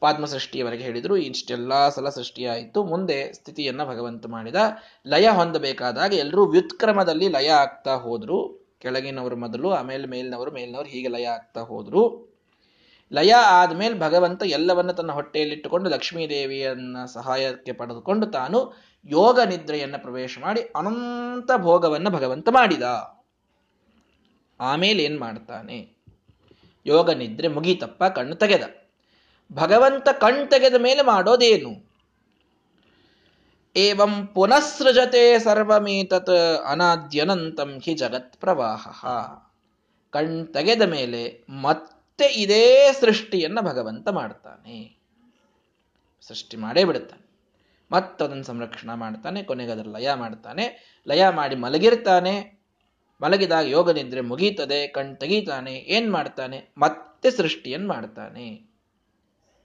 ಪದ್ಮ ಸೃಷ್ಟಿಯವರೆಗೆ ಹೇಳಿದ್ರು, ಇಷ್ಟೆಲ್ಲ ಸಲ ಸೃಷ್ಟಿಯಾಯಿತು, ಮುಂದೆ ಸ್ಥಿತಿಯನ್ನ ಭಗವಂತ ಮಾಡಿದ. ಲಯ ಹೊಂದಬೇಕಾದಾಗ ಎಲ್ಲರೂ ವ್ಯುತ್ಕ್ರಮದಲ್ಲಿ ಲಯ ಆಗ್ತಾ ಹೋದ್ರು. ಕೆಳಗಿನವರು ಮೊದಲು, ಆಮೇಲೆ ಮೇಲಿನವರು ಮೇಲಿನವರು ಹೀಗೆ ಲಯ ಆಗ್ತಾ ಹೋದ್ರು. ಲಯ ಆದ್ಮೇಲೆ ಭಗವಂತ ಎಲ್ಲವನ್ನ ತನ್ನ ಹೊಟ್ಟೆಯಲ್ಲಿಟ್ಟುಕೊಂಡು ಲಕ್ಷ್ಮೀದೇವಿಯನ್ನ ಸಹಾಯಕ್ಕೆ ಪಡೆದುಕೊಂಡು ತಾನು ಯೋಗ ನಿದ್ರೆಯನ್ನ ಪ್ರವೇಶ ಮಾಡಿ ಅನಂತ ಭೋಗವನ್ನ ಭಗವಂತ ಮಾಡಿದ. ಆಮೇಲೆ ಏನ್ ಮಾಡ್ತಾನೆ? ಯೋಗ ನಿದ್ರೆ ಮುಗೀತಪ್ಪ, ಕಣ್ಣು ತೆಗೆದ. ಭಗವಂತ ಕಣ್ ತೆಗೆದ ಮೇಲೆ ಮಾಡೋದೇನು? ಏವಂ ಪುನಃಸೃಜತೆ ಸರ್ವಮೇತತ್ ಅನಾದ್ಯನಂತಂ ಹಿ ಜಗತ್ ಪ್ರವಾಹ. ಕಣ್ ತೆಗೆದ ಮೇಲೆ ಮತ್ತೆ ಇದೇ ಸೃಷ್ಟಿಯನ್ನು ಭಗವಂತ ಮಾಡ್ತಾನೆ. ಸೃಷ್ಟಿ ಮಾಡೇ ಬಿಡುತ್ತಾನೆ. ಮತ್ತದನ್ನು ಸಂರಕ್ಷಣೆ ಮಾಡ್ತಾನೆ ಕೊನೆಗೆ ಅದರ ಲಯ ಮಾಡ್ತಾನೆ. ಲಯ ಮಾಡಿ ಮಲಗಿರ್ತಾನೆ. ಮಲಗಿದಾಗ ಯೋಗ ನಿದ್ರೆ ಮುಗೀತದೆ, ಕಣ್ ತೆಗೀತಾನೆ, ಏನ್ ಮಾಡ್ತಾನೆ? ಮತ್ತೆ ಸೃಷ್ಟಿಯನ್ನು ಮಾಡ್ತಾನೆ.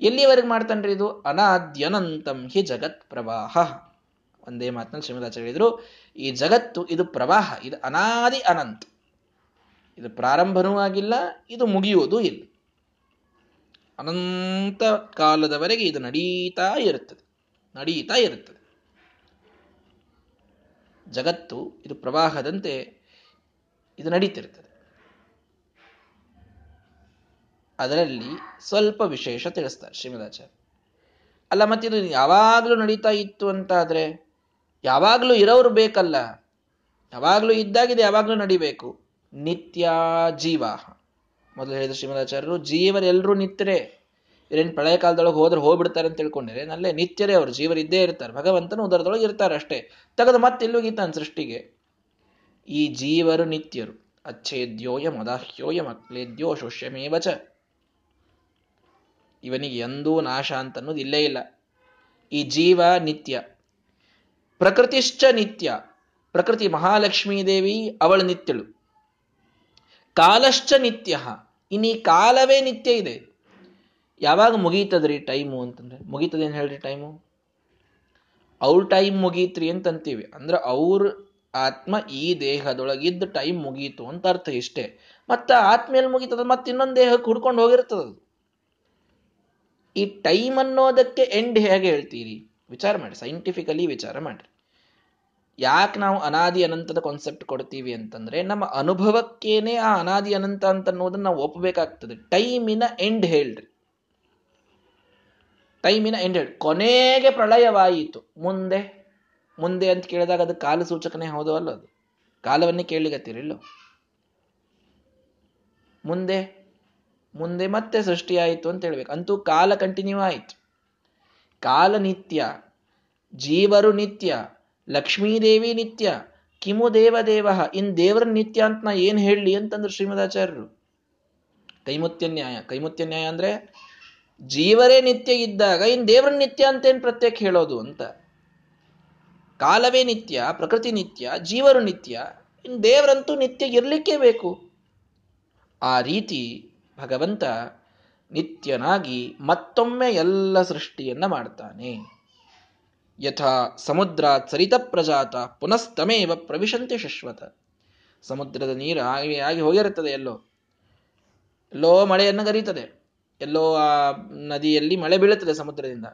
ಎಲ್ಲಿವರೆಗೆ ಮಾಡ್ತಾನ್ರಿ ಇದು? ಅನಾದ್ಯನಂತಂ ಹಿ ಜಗತ್ ಪ್ರವಾಹ. ಒಂದೇ ಮಾತನ್ನು ಶ್ರೀಮದಾಚಾರ್ಯ ಹೇಳಿದ್ರು, ಈ ಜಗತ್ತು ಇದು ಪ್ರವಾಹ, ಇದು ಅನಾದಿ ಅನಂತ. ಇದು ಪ್ರಾರಂಭನೂ ಆಗಿಲ್ಲ, ಇದು ಮುಗಿಯುವುದೂ ಇಲ್ಲ. ಅನಂತ ಕಾಲದವರೆಗೆ ಇದು ನಡೀತಾ ಇರುತ್ತದೆ ನಡೀತಾ ಇರುತ್ತದೆ. ಜಗತ್ತು, ಇದು ಪ್ರವಾಹದಂತೆ ಇದು ನಡೀತಿರ್ತದೆ ಅದರಲ್ಲಿ ಸ್ವಲ್ಪ ವಿಶೇಷ ತಿಳಿಸ್ತಾರೆ ಶ್ರೀಮದಾಚಾರ್ಯ. ಅಲ್ಲ ಇದು ಯಾವಾಗಲೂ ನಡೀತಾ ಇತ್ತು ಅಂತಾದರೆ, ಯಾವಾಗಲೂ ಇರೋರು ಬೇಕಲ್ಲ. ಯಾವಾಗಲೂ ಇದ್ದಾಗಿದೆ, ಯಾವಾಗಲೂ ನಡಿಬೇಕು. ನಿತ್ಯ ಜೀವ ಮೊದಲು ಹೇಳಿದ ಶ್ರೀಮದಾಚಾರ್ಯರು ಜೀವರೆಲ್ಲರೂ ನಿತ್ಯರೇ. ಇವರೇನು ಪ್ರಳಯ ಕಾಲದೊಳಗೆ ಹೋದ್ರೆ ಹೋಗ್ಬಿಡ್ತಾರೆ ಅಂತ ತಿಳ್ಕೊಂಡಿದ್ರೆ ನಲ್ಲೇ ನಿತ್ಯರೇ ಅವರು, ಜೀವರು ಇದ್ದೇ ಇರ್ತಾರೆ. ಭಗವಂತನು ಉದರದೊಳಗೆ ಇರ್ತಾರೆ ಅಷ್ಟೇ. ತೆಗೆದು ಮತ್ತೆಲ್ಲೋಗಿತ್ತಾನೆ ಸೃಷ್ಟಿಗೆ. ಈ ಜೀವರು ನಿತ್ಯರು, ಅಚ್ಛೇದ್ಯೋಯ ಮದಾಹ್ಯೋಯ ಮಕ್ಲೇದ್ಯೋ ಶೋಷ್ಯಮೇವಚ ಇವನಿಗೆ ಎಂದೂ ನಾಶ ಅಂತ ಅನ್ನೋದು ಇಲ್ಲೇ ಇಲ್ಲ. ಈ ಜೀವ ನಿತ್ಯ, ಪ್ರಕೃತಿಶ್ಚ ನಿತ್ಯ, ಪ್ರಕೃತಿ ಮಹಾಲಕ್ಷ್ಮೀ ದೇವಿ ಅವಳ ನಿತ್ಯಳು. ಕಾಲಶ್ಚ ನಿತ್ಯ. ಇನ್ನೀ ಕಾಲವೇ ನಿತ್ಯ ಇದೆ. ಯಾವಾಗ ಮುಗೀತದ್ರಿ ಟೈಮು ಅಂತಂದ್ರೆ, ಮುಗೀತದೇನು ಹೇಳ್ರಿ ಟೈಮು? ಅವ್ರ ಟೈಮ್ ಮುಗೀತ್ರಿ ಅಂತಂತೀವಿ. ಅಂದ್ರೆ ಅವ್ರ ಆತ್ಮ ಈ ದೇಹದೊಳಗಿದ್ದ ಟೈಮ್ ಮುಗೀತು ಅಂತ ಅರ್ಥ ಇಷ್ಟೇ. ಮತ್ತೆ ಆತ್ಮೇಲೆ ಮುಗೀತದ? ಮತ್ತೆ ಇನ್ನೊಂದು ದೇಹಕ್ಕೆ ಹುಡ್ಕೊಂಡು ಹೋಗಿರ್ತದ ಈ ಟೈಮ್ ಅನ್ನೋದಕ್ಕೆ ಎಂಡ್ ಹೇಗೆ ಹೇಳ್ತೀರಿ? ವಿಚಾರ ಮಾಡಿ ಸೈಂಟಿಫಿಕಲಿ ವಿಚಾರ ಮಾಡ್ರಿ. ಯಾಕೆ ನಾವು ಅನಾದಿ ಅನಂತದ ಕಾನ್ಸೆಪ್ಟ್ ಕೊಡ್ತೀವಿ ಅಂತಂದ್ರೆ ನಮ್ಮ ಅನುಭವಕ್ಕೇನೆ ಆ ಅನಾದಿ ಅನಂತ ಅಂತ ಅನ್ನೋದನ್ನ ನಾವು ಒಪ್ಪಬೇಕಾಗ್ತದೆ ಟೈಮಿನ ಎಂಡ್ ಹೇಳ್ರಿ. ಟೈಮಿನ ಎಂಡ್ ಹೇಳಿ ಕೊನೆಗೆ ಪ್ರಳಯವಾಯಿತು. ಮುಂದೆ ಮುಂದೆ ಅಂತ ಕೇಳಿದಾಗ ಅದು ಕಾಲ ಸೂಚಕನೇ ಹೌದು ಅಲ್ಲ ಅದು? ಕಾಲವನ್ನೇ ಕೇಳಿಗತ್ತಿರಿಲ್ಲೋ ಮುಂದೆ ಮುಂದೆ ಮತ್ತೆ ಸೃಷ್ಟಿಯಾಯಿತು ಅಂತ ಹೇಳ್ಬೇಕು. ಅಂತೂ ಕಾಲ ಕಂಟಿನ್ಯೂ ಆಯಿತು. ಕಾಲ ನಿತ್ಯ, ಜೀವರು ನಿತ್ಯ ಲಕ್ಷ್ಮೀದೇವಿ ನಿತ್ಯ. ಕಿಮು ದೇವ ಇನ್ ದೇವರ ನಿತ್ಯ ಅಂತ ನಾ ಏನ್ ಹೇಳಲಿ ಅಂತಂದ್ರೆ ಶ್ರೀಮದಾಚಾರ್ಯರು. ಕೈಮುತ್ಯ ನ್ಯಾಯ. ಕೈಮುತ್ಯ ನ್ಯಾಯ ಅಂದ್ರೆ ಜೀವರೇ ನಿತ್ಯ ಇದ್ದಾಗ ಇನ್ ದೇವರ ನಿತ್ಯ ಅಂತೇನ್ ಪ್ರತ್ಯೇಕ ಹೇಳೋದು ಅಂತ. ಕಾಲವೇ ನಿತ್ಯ, ಪ್ರಕೃತಿ ನಿತ್ಯ, ಜೀವರು ನಿತ್ಯ, ಇನ್ ದೇವರಂತೂ ನಿತ್ಯ ಇರ್ಲಿಕ್ಕೆ ಬೇಕು. ಆ ರೀತಿ ಭಗವಂತ ನಿತ್ಯನಾಗಿ ಮತ್ತೊಮ್ಮೆ ಎಲ್ಲ ಸೃಷ್ಟಿಯನ್ನ ಮಾಡ್ತಾನೆ. ಯಥಾ ಸಮುದ್ರ ಸರಿತ ಪ್ರಜಾತ ಪುನಸ್ತಮೇವ ಪ್ರವಿಶಂತೆ ಶಶ್ವತ ಸಮುದ್ರದ ನೀರು ಆಗಿ ಆಗಿ ಹೋಗಿರುತ್ತದೆ, ಎಲ್ಲೋ. ಎಲ್ಲೋ ಮಳೆಯನ್ನು ಕರೀತದೆ. ಎಲ್ಲೋ ಆ ನದಿಯಲ್ಲಿ ಮಳೆ ಬೀಳುತ್ತದೆ ಸಮುದ್ರದಿಂದ.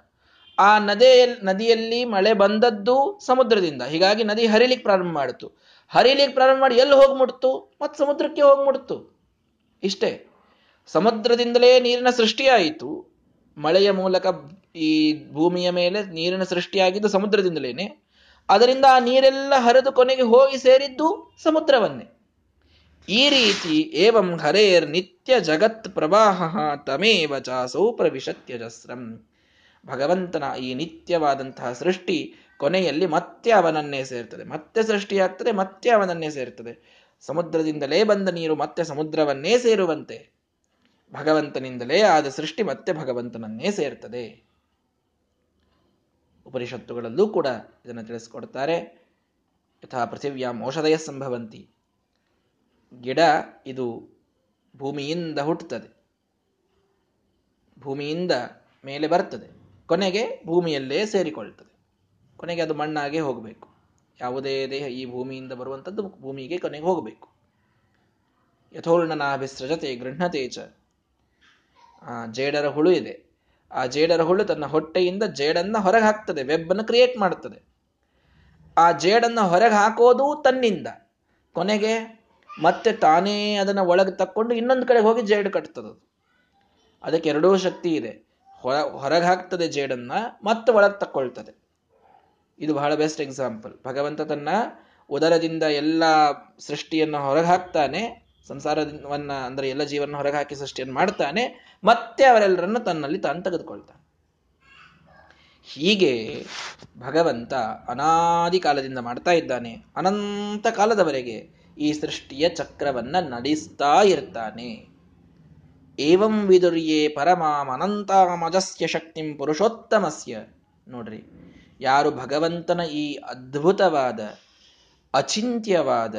ಆ ನದಿಯ ನದಿಯಲ್ಲಿ ಮಳೆ ಬಂದದ್ದು ಸಮುದ್ರದಿಂದ. ಹೀಗಾಗಿ ನದಿ ಹರಿಲಿಕ್ಕೆ ಪ್ರಾರಂಭ ಮಾಡಿತು. ಹರಿಲಿಕ್ಕೆ ಪ್ರಾರಂಭ ಮಾಡಿ ಎಲ್ಲಿ ಹೋಗಿ ಮುಡ್ತು ಮತ್ತೆ ಸಮುದ್ರಕ್ಕೆ ಹೋಗಿ ಮುಡ್ತು ಇಷ್ಟೇ. ಸಮುದ್ರದಿಂದಲೇ ನೀರಿನ ಸೃಷ್ಟಿಯಾಯಿತು. ಮಳೆಯ ಮೂಲಕ ಈ ಭೂಮಿಯ ಮೇಲೆ ನೀರಿನ ಸೃಷ್ಟಿಯಾಗಿದ್ದು ಸಮುದ್ರದಿಂದಲೇನೆ. ಅದರಿಂದ ಆ ನೀರೆಲ್ಲ ಹರಿದು ಕೊನೆಗೆ ಹೋಗಿ ಸೇರಿದ್ದು ಸಮುದ್ರವನ್ನೇ. ಈ ರೀತಿ ಏವಂ ಹರೇರ್ ನಿತ್ಯ ಜಗತ್ ಪ್ರವಾಹ ತಮೇವ ಚಾಸೌ ಪ್ರವಿಶತ್ಯಜಸ್ರಂ ಭಗವಂತನ ಈ ನಿತ್ಯವಾದಂತಹ ಸೃಷ್ಟಿ ಕೊನೆಯಲ್ಲಿ ಮತ್ತೆ ಅವನನ್ನೇ ಸೇರ್ತದೆ. ಮತ್ತೆ ಸೃಷ್ಟಿಯಾಗ್ತದೆ, ಮತ್ತೆ ಅವನನ್ನೇ ಸೇರ್ತದೆ. ಸಮುದ್ರದಿಂದಲೇ ಬಂದ ನೀರು ಮತ್ತೆ ಸಮುದ್ರವನ್ನೇ ಸೇರುವಂತೆ. ಭಗವಂತನಿಂದಲೇ ಆದ ಸೃಷ್ಟಿ ಮತ್ತೆ ಭಗವಂತನನ್ನೇ ಸೇರ್ತದೆ. ಉಪನಿಷತ್ತುಗಳಲ್ಲೂ ಕೂಡ ಇದನ್ನು ತಿಳಿಸ್ಕೊಡ್ತಾರೆ. ಯಥಾ ಪೃಥಿವ್ಯಾಂ ಔಷಧಯ ಸಂಭವಂತಿ. ಗಿಡ ಇದು ಭೂಮಿಯಿಂದ ಹುಟ್ಟುತ್ತದೆ. ಭೂಮಿಯಿಂದ ಮೇಲೆ ಬರ್ತದೆ. ಕೊನೆಗೆ ಭೂಮಿಯಲ್ಲೇ ಸೇರಿಕೊಳ್ತದೆ ಕೊನೆಗೆ ಅದು ಮಣ್ಣಾಗೆ ಹೋಗಬೇಕು. ಯಾವುದೇ ದೇಹ ಈ ಭೂಮಿಯಿಂದ ಬರುವಂಥದ್ದು ಭೂಮಿಗೆ ಕೊನೆಗೆ ಹೋಗಬೇಕು. ಯಥೋರ್ಣನಾಭಿಸೃಜತೆ ಗೃಹತೆ ಚ. ಜೇಡರ ಹುಳು ಇದೆ. ಆ ಜೇಡರ ಹುಳು ತನ್ನ ಹೊಟ್ಟೆಯಿಂದ ಜೇಡನ್ನ ಹೊರಗೆ ಹಾಕ್ತದೆ ವೆಬ್ ಅನ್ನು ಕ್ರಿಯೇಟ್ ಮಾಡುತ್ತದೆ. ಆ ಜೇಡನ್ನ ಹೊರಗೆ ಹಾಕೋದು ತನ್ನಿಂದ. ಕೊನೆಗೆ ಮತ್ತೆ ತಾನೇ ಅದನ್ನ ಒಳಗೆ ತಕ್ಕೊಂಡು ಇನ್ನೊಂದು ಕಡೆ ಹೋಗಿ ಜೇಡು ಕಟ್ತದ ಅದಕ್ಕೆ ಎರಡೂ ಶಕ್ತಿ ಇದೆ. ಹೊರ, ಹೊರಗೆ ಹಾಕ್ತದೆ ಜೇಡನ್ನ, ಮತ್ತೆ ಒಳಗೆ ತಕ್ಕೊಳ್ತದೆ. ಇದು ಬಹಳ ಬೆಸ್ಟ್ ಎಕ್ಸಾಂಪಲ್ ಭಗವಂತ ತನ್ನ ಉದರದಿಂದ ಎಲ್ಲ ಸೃಷ್ಟಿಯನ್ನು ಹೊರಗೆ ಹಾಕ್ತಾನೆ ಸಂಸಾರವನ್ನ ಅಂದ್ರೆ ಎಲ್ಲ ಜೀವನ ಹೊರಗೆ ಹಾಕಿ ಸೃಷ್ಟಿಯನ್ನು ಮಾಡ್ತಾನೆ, ಮತ್ತೆ ಅವರೆಲ್ಲರನ್ನು ತನ್ನಲ್ಲಿ ತಾನು ತೆಗೆದುಕೊಳ್ತಾನೆ. ಹೀಗೆ ಭಗವಂತ ಅನಾದಿ ಕಾಲದಿಂದ ಮಾಡ್ತಾ ಇದ್ದಾನೆ. ಅನಂತ ಕಾಲದವರೆಗೆ ಈ ಸೃಷ್ಟಿಯ ಚಕ್ರವನ್ನ ನಡೆಸ್ತಾ ಇರ್ತಾನೆ. ಏವಂ ವಿದುರ್ಯೇ ಪರಮಾಂ ಅನಂತಾಮಜಸ್ಯ ಶಕ್ತಿಂ ಪುರುಷೋತ್ತಮಸ್ಯ. ನೋಡ್ರಿ, ಯಾರು ಭಗವಂತನ ಈ ಅದ್ಭುತವಾದ, ಅಚಿಂತ್ಯವಾದ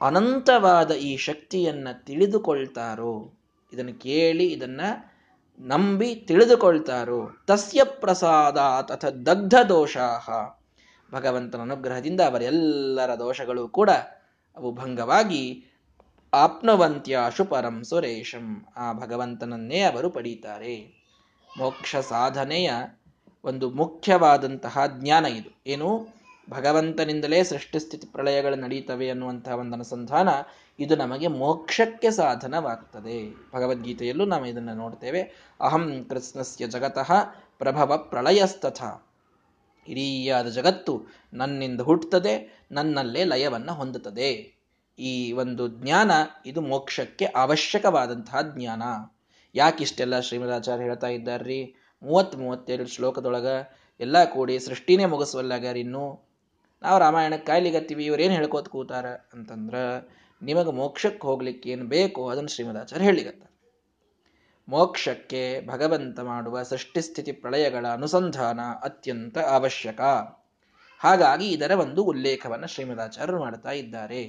ಅನಂತವಾದ ಈ ಶಕ್ತಿಯನ್ನ ತಿಳಿದುಕೊಳ್ತಾರೋ? ಇದನ್ನು ಕೇಳಿ, ಇದನ್ನು ನಂಬಿ ತಿಳಿದುಕೊಳ್ತಾರೋ? ತಸ್ಯ ಪ್ರಸಾದ ತಥ ದಗ್ಧ ದೋಷಾಹ ಭಗವಂತನ ಅನುಗ್ರಹದಿಂದ ಅವರೆಲ್ಲರ ದೋಷಗಳು ಕೂಡ ಅವು ಭಂಗವಾಗಿ ಆಪ್ನವಂತ್ಯ ಶುಪರಂ ಸುರೇಶಂ. ಆ ಭಗವಂತನನ್ನೇ ಅವರು ಪಡೀತಾರೆ. ಮೋಕ್ಷ ಸಾಧನೆಯ ಒಂದು ಮುಖ್ಯವಾದಂತಹ ಜ್ಞಾನ ಇದು. ಏನು? ಭಗವಂತನಿಂದಲೇ ಸೃಷ್ಟಿಸ್ಥಿತಿ ಪ್ರಳಯಗಳು ನಡೀತವೆ ಅನ್ನುವಂತಹ ಒಂದು ಅನುಸಂಧಾನ ಇದು ನಮಗೆ ಮೋಕ್ಷಕ್ಕೆ ಸಾಧನವಾಗ್ತದೆ. ಭಗವದ್ಗೀತೆಯಲ್ಲೂ ನಾವು ಇದನ್ನು ನೋಡ್ತೇವೆ. ಅಹಂ ಕೃಷ್ಣಸ್ಯ ಜಗತಃ ಪ್ರಭವ ಪ್ರಳಯಸ್ತಥ. ಹಿರಿಯಾದ ಜಗತ್ತು ನನ್ನಿಂದ ಹುಟ್ಟುತ್ತದೆ ನನ್ನಲ್ಲೇ ಲಯವನ್ನು ಹೊಂದುತ್ತದೆ. ಈ ಒಂದು ಜ್ಞಾನ ಇದು ಮೋಕ್ಷಕ್ಕೆ ಅವಶ್ಯಕವಾದಂತಹ ಜ್ಞಾನ. ಯಾಕಿಷ್ಟೆಲ್ಲ ಶ್ರೀಮದಾಚಾರ್ಯ ಹೇಳ್ತಾ ಇದ್ದಾರ್ರಿ? ಮೂವತ್ತ್ ಮೂವತ್ತೆರಡು ಶ್ಲೋಕದೊಳಗ ಎಲ್ಲ ಕೂಡಿ ಸೃಷ್ಟಿನೇ ಮುಗಿಸುವಲ್ಲಾಗ್ಯಾರ ಇನ್ನು? ನಾವು ರಾಮಾಯಣಕ್ಕೆ ಕಾಯ್ಲಿಗತ್ತೀವಿ ಇವ್ರೇನು ಹೇಳ್ಕೋತ ಕೂತಾರ ಅಂತಂದ್ರೆ, ನಿಮಗೆ ಮೋಕ್ಷಕ್ಕೆ ಹೋಗ್ಲಿಕ್ಕೆ ಏನು ಬೇಕೋ ಅದನ್ನು ಶ್ರೀಮದಾಚಾರ್ಯ ಹೇಳಿಗತ್ತ ಮೋಕ್ಷಕ್ಕೆ ಭಗವಂತ ಮಾಡುವ ಸೃಷ್ಟಿಸ್ಥಿತಿ ಪ್ರಳಯಗಳ ಅನುಸಂಧಾನ ಅತ್ಯಂತ ಅವಶ್ಯಕ. ಹಾಗಾಗಿ ಇದರ ಒಂದು ಉಲ್ಲೇಖವನ್ನು ಶ್ರೀಮದಾಚಾರ್ಯರು ಮಾಡ್ತಾ ಇದ್ದಾರೆ.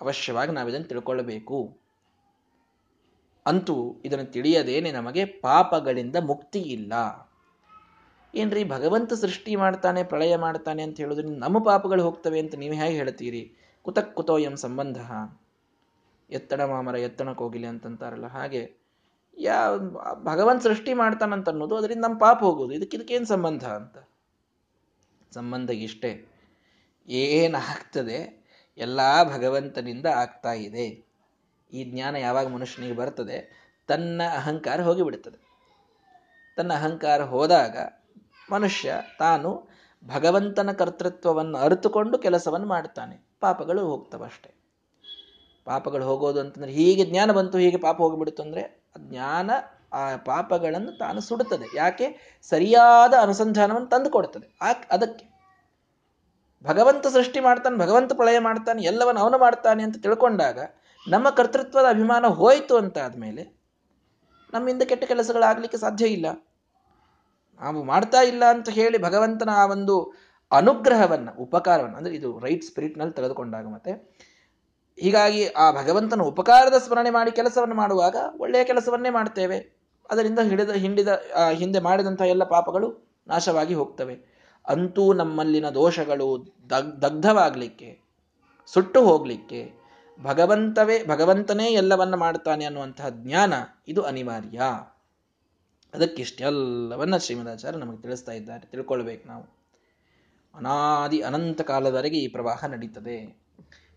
ಅವಶ್ಯವಾಗಿ ನಾವಿದನ್ನು ತಿಳ್ಕೊಳ್ಳಬೇಕು ಅಂತೂ ಇದನ್ನು ತಿಳಿಯದೇನೆ ನಮಗೆ ಪಾಪಗಳಿಂದ ಮುಕ್ತಿ ಇಲ್ಲ. ಏನ್ರಿ ಭಗವಂತ ಸೃಷ್ಟಿ ಮಾಡ್ತಾನೆ, ಪ್ರಳಯ ಮಾಡ್ತಾನೆ ಅಂತ ಹೇಳೋದ್ರಿಂದ ನಮ್ಮ ಪಾಪಗಳು ಹೋಗ್ತವೆ ಅಂತ ನೀವು ಹೇಗೆ ಹೇಳ್ತೀರಿ? ಕುತಕ್ ಕುತೋ ಎಂ ಸಂಬಂಧ. ಎತ್ತಡ ಮಾಮರ, ಎತ್ತಣ ಕೋಗಿಲೆ ಅಂತಂತಾರಲ್ಲ ಹಾಗೆ. ಯಾ, ಭಗವಂತ ಸೃಷ್ಟಿ ಮಾಡ್ತಾನಂತ ಅನ್ನೋದು ಅದರಿಂದ ನಮ್ಮ ಪಾಪ ಹೋಗೋದು. ಇದಕ್ಕೆ ಇದಕ್ಕೇನು ಸಂಬಂಧ ಅಂತ? ಸಂಬಂಧ ಇಷ್ಟೇ. ಏನಾಗ್ತದೆ ಎಲ್ಲ ಭಗವಂತನಿಂದ ಆಗ್ತಾ ಇದೆ. ಈ ಜ್ಞಾನ ಯಾವಾಗ ಮನುಷ್ಯನಿಗೆ ಬರ್ತದೆ, ತನ್ನ ಅಹಂಕಾರ ಹೋಗಿಬಿಡುತ್ತದೆ ತನ್ನ ಅಹಂಕಾರ ಹೋದಾಗ ಮನುಷ್ಯ ತಾನು ಭಗವಂತನ ಕರ್ತೃತ್ವವನ್ನು ಅರಿತುಕೊಂಡು ಕೆಲಸವನ್ನು ಮಾಡ್ತಾನೆ ಪಾಪಗಳು ಹೋಗ್ತವಷ್ಟೆ ಪಾಪಗಳು ಹೋಗೋದು ಅಂತಂದ್ರೆ ಹೀಗೆ ಜ್ಞಾನ ಬಂತು, ಹೀಗೆ ಪಾಪ ಹೋಗಿಬಿಡ್ತು ಅಂದ್ರೆ ಜ್ಞಾನ, ಆ ಪಾಪಗಳನ್ನು ತಾನು ಸುಡುತ್ತದೆ. ಯಾಕೆ? ಸರಿಯಾದ ಅನುಸಂಧಾನವನ್ನು ತಂದು ಕೊಡ್ತದೆ ಆ ಅದಕ್ಕೆ. ಭಗವಂತ ಸೃಷ್ಟಿ ಮಾಡ್ತಾನೆ, ಭಗವಂತ ಪ್ರಳಯ ಮಾಡ್ತಾನೆ, ಎಲ್ಲವನ್ನು ಅವನು ಮಾಡ್ತಾನೆ ಅಂತ ತಿಳ್ಕೊಂಡಾಗ ನಮ್ಮ ಕರ್ತೃತ್ವದ ಅಭಿಮಾನ ಹೋಯಿತು ಅಂತ ಆದಮೇಲೆ ನಮ್ಮಿಂದ ಕೆಟ್ಟ ಕೆಲಸಗಳಾಗಲಿಕ್ಕೆ ಸಾಧ್ಯ ಇಲ್ಲ. ನಾವು ಮಾಡ್ತಾ ಇಲ್ಲ ಅಂತ ಹೇಳಿ ಭಗವಂತನ ಆ ಒಂದು ಅನುಗ್ರಹವನ್ನ, ಉಪಕಾರವನ್ನು, ಅಂದ್ರೆ ಇದು ರೈಟ್ ಸ್ಪಿರಿಟ್ನಲ್ಲಿ ತೆಗೆದುಕೊಂಡಾಗ ಮತ್ತೆ, ಹೀಗಾಗಿ ಆ ಭಗವಂತನ ಉಪಕಾರದ ಸ್ಮರಣೆ ಮಾಡಿ ಕೆಲಸವನ್ನು ಮಾಡುವಾಗ ಒಳ್ಳೆಯ ಕೆಲಸವನ್ನೇ ಮಾಡ್ತೇವೆ. ಅದರಿಂದ ಹಿಡಿದ, ಹಿಂಡಿದ ಹಿಂದೆ ಮಾಡಿದಂಥ ಎಲ್ಲ ಪಾಪಗಳು ನಾಶವಾಗಿ ಹೋಗ್ತವೆ. ಅಂತೂ ನಮ್ಮಲ್ಲಿನ ದೋಷಗಳು ದಗ್, ದಗ್ಧವಾಗಲಿಕ್ಕೆ, ಸುಟ್ಟು ಹೋಗಲಿಕ್ಕೆ ಭಗವಂತವೇ, ಭಗವಂತನೇ ಎಲ್ಲವನ್ನ ಮಾಡ್ತಾನೆ ಅನ್ನುವಂತಹ ಜ್ಞಾನ ಇದು ಅನಿವಾರ್ಯ. ಅದಕ್ಕಿಷ್ಟೆಲ್ಲವನ್ನ ಶ್ರೀಮದಾಚಾರ್ಯ ನಮಗೆ ತಿಳಿಸ್ತಾ ಇದ್ದಾರೆ. ತಿಳ್ಕೊಳ್ಬೇಕು ನಾವು. ಅನಾದಿ ಅನಂತ ಕಾಲದವರೆಗೆ ಈ ಪ್ರವಾಹ ನಡೀತದೆ.